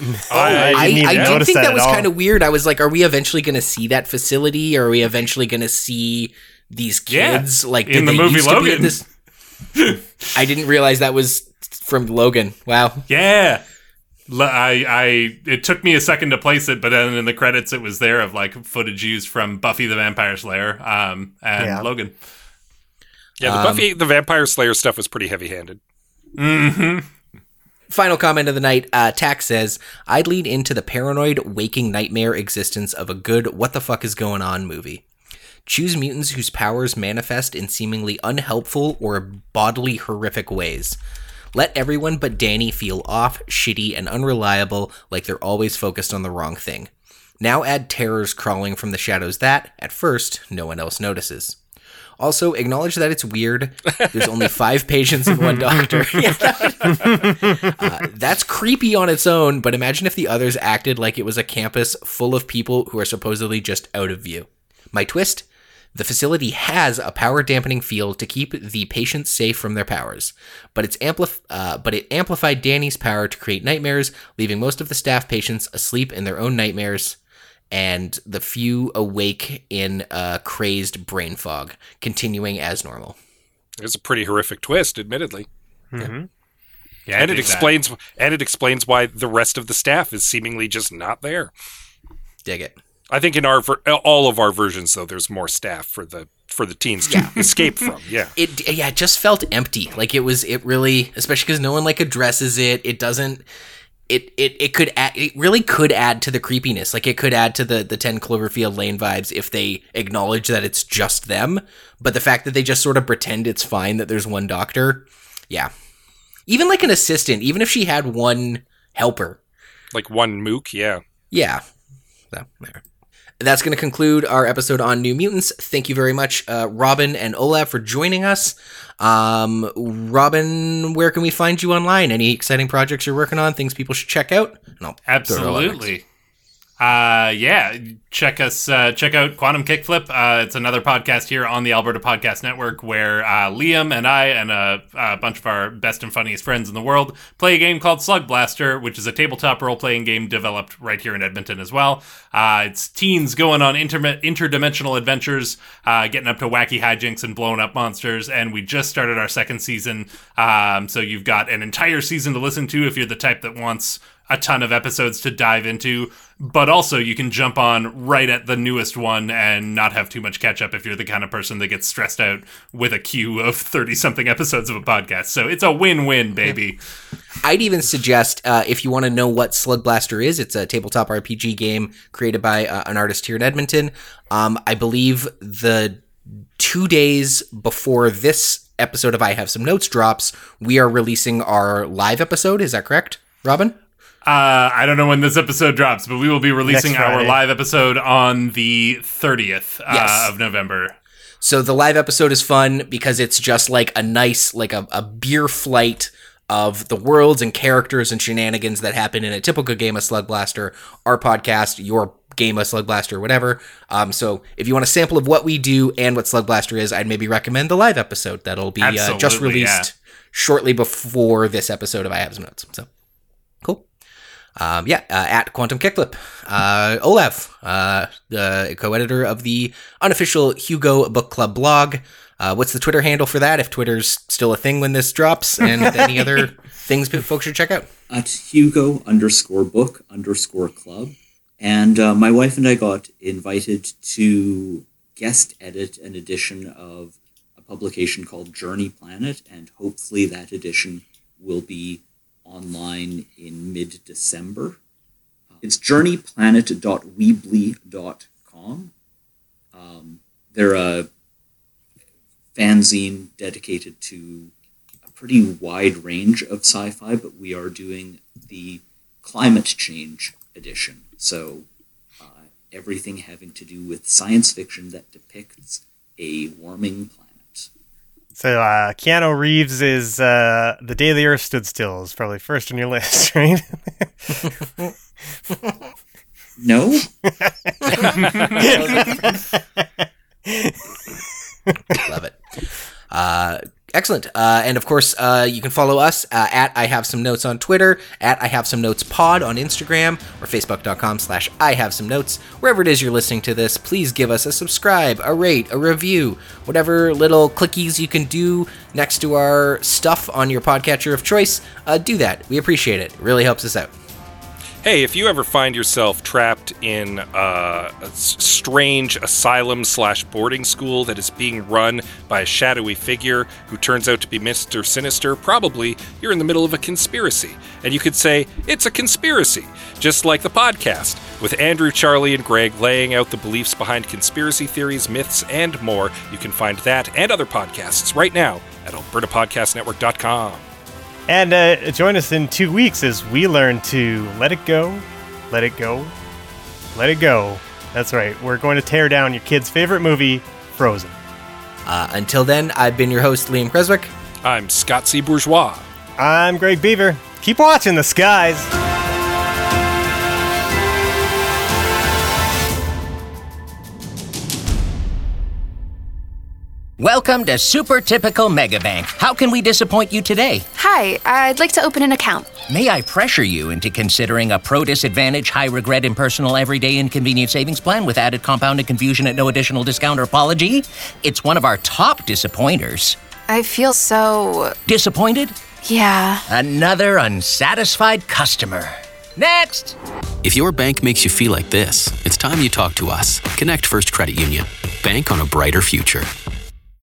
I, didn't I did think that, at was kind of weird. I was like, are we eventually going to see that facility? Are we eventually going to see these Yeah, kids? like in did the they movie used to be at Logan. this- I didn't realize that was from Logan. Wow. Yeah. L- I, I, it took me a second to place it, but then in the credits it was there of like footage used from Buffy the Vampire Slayer, um, and Yeah. Logan. Yeah, the Um, Buffy the Vampire Slayer stuff was pretty heavy-handed. Hmm. Final comment of the night. Uh, Tax says, I'd lead into the paranoid, waking nightmare existence of a good what the fuck is going on movie. Choose mutants whose powers manifest in seemingly unhelpful or bodily horrific ways. Let everyone but Dani feel off, shitty, and unreliable, like they're always focused on the wrong thing. Now add terrors crawling from the shadows that, at first, no one else notices. Also, acknowledge that it's weird. There's only five patients and one doctor. Uh, that's creepy on its own, but imagine if the others acted like it was a campus full of people who are supposedly just out of view. My twist? The facility has a power dampening field to keep the patients safe from their powers, but it's ampli- uh, but it amplified Dani's power to create nightmares, leaving most of the staff patients asleep in their own nightmares, and the few awake in a crazed brain fog, continuing as normal. It's a pretty horrific twist, admittedly. Yeah, I and dig it that. explains and it explains why the rest of the staff is seemingly just not there. Dig it. I think in our ver- all of our versions though, there's more staff for the for the teens to escape from. Yeah, it yeah it just felt empty like it was it really especially because no one like addresses it it doesn't it it, it could add, it really could add to the creepiness like it could add to the the 10 cloverfield lane vibes if they acknowledge that it's just them but the fact that they just sort of pretend it's fine that there's one doctor yeah even like an assistant even if she had one helper like one mook. Yeah, yeah. So, there. That's going to conclude our episode on New Mutants. Thank you very much, uh, Robin and Olav, for joining us. Um, Robin, where can we find you online? Any exciting projects you're working on? Things people should check out? No, Absolutely. Uh, yeah, check us. Uh, check out Quantum Kickflip. Uh, it's another podcast here on the Alberta Podcast Network where uh, Liam and I and a, a bunch of our best and funniest friends in the world play a game called Slug Blaster, which is a tabletop role-playing game developed right here in Edmonton as well. Uh, it's teens going on inter- interdimensional adventures, uh, getting up to wacky hijinks and blowing up monsters. And we just started our second season, um, so you've got an entire season to listen to if you're the type that wants a ton of episodes to dive into, but also you can jump on right at the newest one and not have too much catch up if you're the kind of person that gets stressed out with a queue of 30 something episodes of a podcast. So it's a win win, baby. I'd even suggest uh, if you want to know what Slug Blaster is, it's a tabletop RPG game created by uh, an artist here in Edmonton. Um, I believe the two days before this episode of I Have Some Notes drops, we are releasing our live episode. Is that correct, Robin? Uh, I don't know when this episode drops, but we will be releasing our live episode on the 30th uh, Yes. of November. So the live episode is fun because it's just like a nice, like a, a beer flight of the worlds and characters and shenanigans that happen in a typical game of Slug Blaster, our podcast, your game of Slug Blaster, whatever. Um, so if you want a sample of what we do and what Slug Blaster is, I'd maybe recommend the live episode that'll be uh, just released shortly before this episode of I Have Some Notes. So. Um, yeah, uh, at Quantum Kickflip. Uh, Olav, uh, the co-editor of the unofficial Hugo Book Club blog. Uh, what's the Twitter handle for that? If Twitter's still a thing when this drops, and any other things folks should check out. at Hugo underscore book underscore club. And uh, my wife and I got invited to guest edit an edition of a publication called Journey Planet, and hopefully that edition will be online in mid December. It's journeyplanet.weebly.com. Um, they're a fanzine dedicated to a pretty wide range of sci-fi, but we are doing the climate change edition. So uh, everything having to do with science fiction that depicts a warming planet. So uh, Keanu Reeves is uh, the day the Earth stood still is probably first on your list, right? No, Love it. Uh, excellent. Uh, and of course, uh, you can follow us uh, at I Have Some Notes on Twitter, at I Have Some Notes Pod on Instagram, or Facebook.com slash I Have Some Notes. Wherever it is you're listening to this, please give us a subscribe, a rate, a review, whatever little clickies you can do next to our stuff on your podcatcher of choice. Uh, do that. We appreciate it. It really helps us out. Hey, if you ever find yourself trapped in a strange asylum slash boarding school that is being run by a shadowy figure who turns out to be Mr. Sinister, probably you're in the middle of a conspiracy. And you could say, it's a conspiracy, just like the podcast, with Andrew, Charlie, and Greg laying out the beliefs behind conspiracy theories, myths, and more. You can find that and other podcasts right now at albertapodcastnetwork.com. and uh, join us in two weeks as we learn to let it go, let it go, let it go. That's right. We're going to tear down your kid's favorite movie, Frozen. Uh, until then, I've been your host, Liam Creswick. I'm Scott C. Bourgeois. I'm Greg Beaver. Keep watching the skies. Welcome to Super Typical Megabank. How can we disappoint you today? Hi, I'd like to open an account. May I pressure you into considering a pro disadvantage, high regret, impersonal, everyday inconvenient savings plan with added compounded confusion at no additional discount or apology? It's one of our top disappointers. I feel so. Disappointed? Yeah. Another unsatisfied customer. Next! If your bank makes you feel like this, it's time you talk to us. Connect First Credit Union. Bank on a brighter future.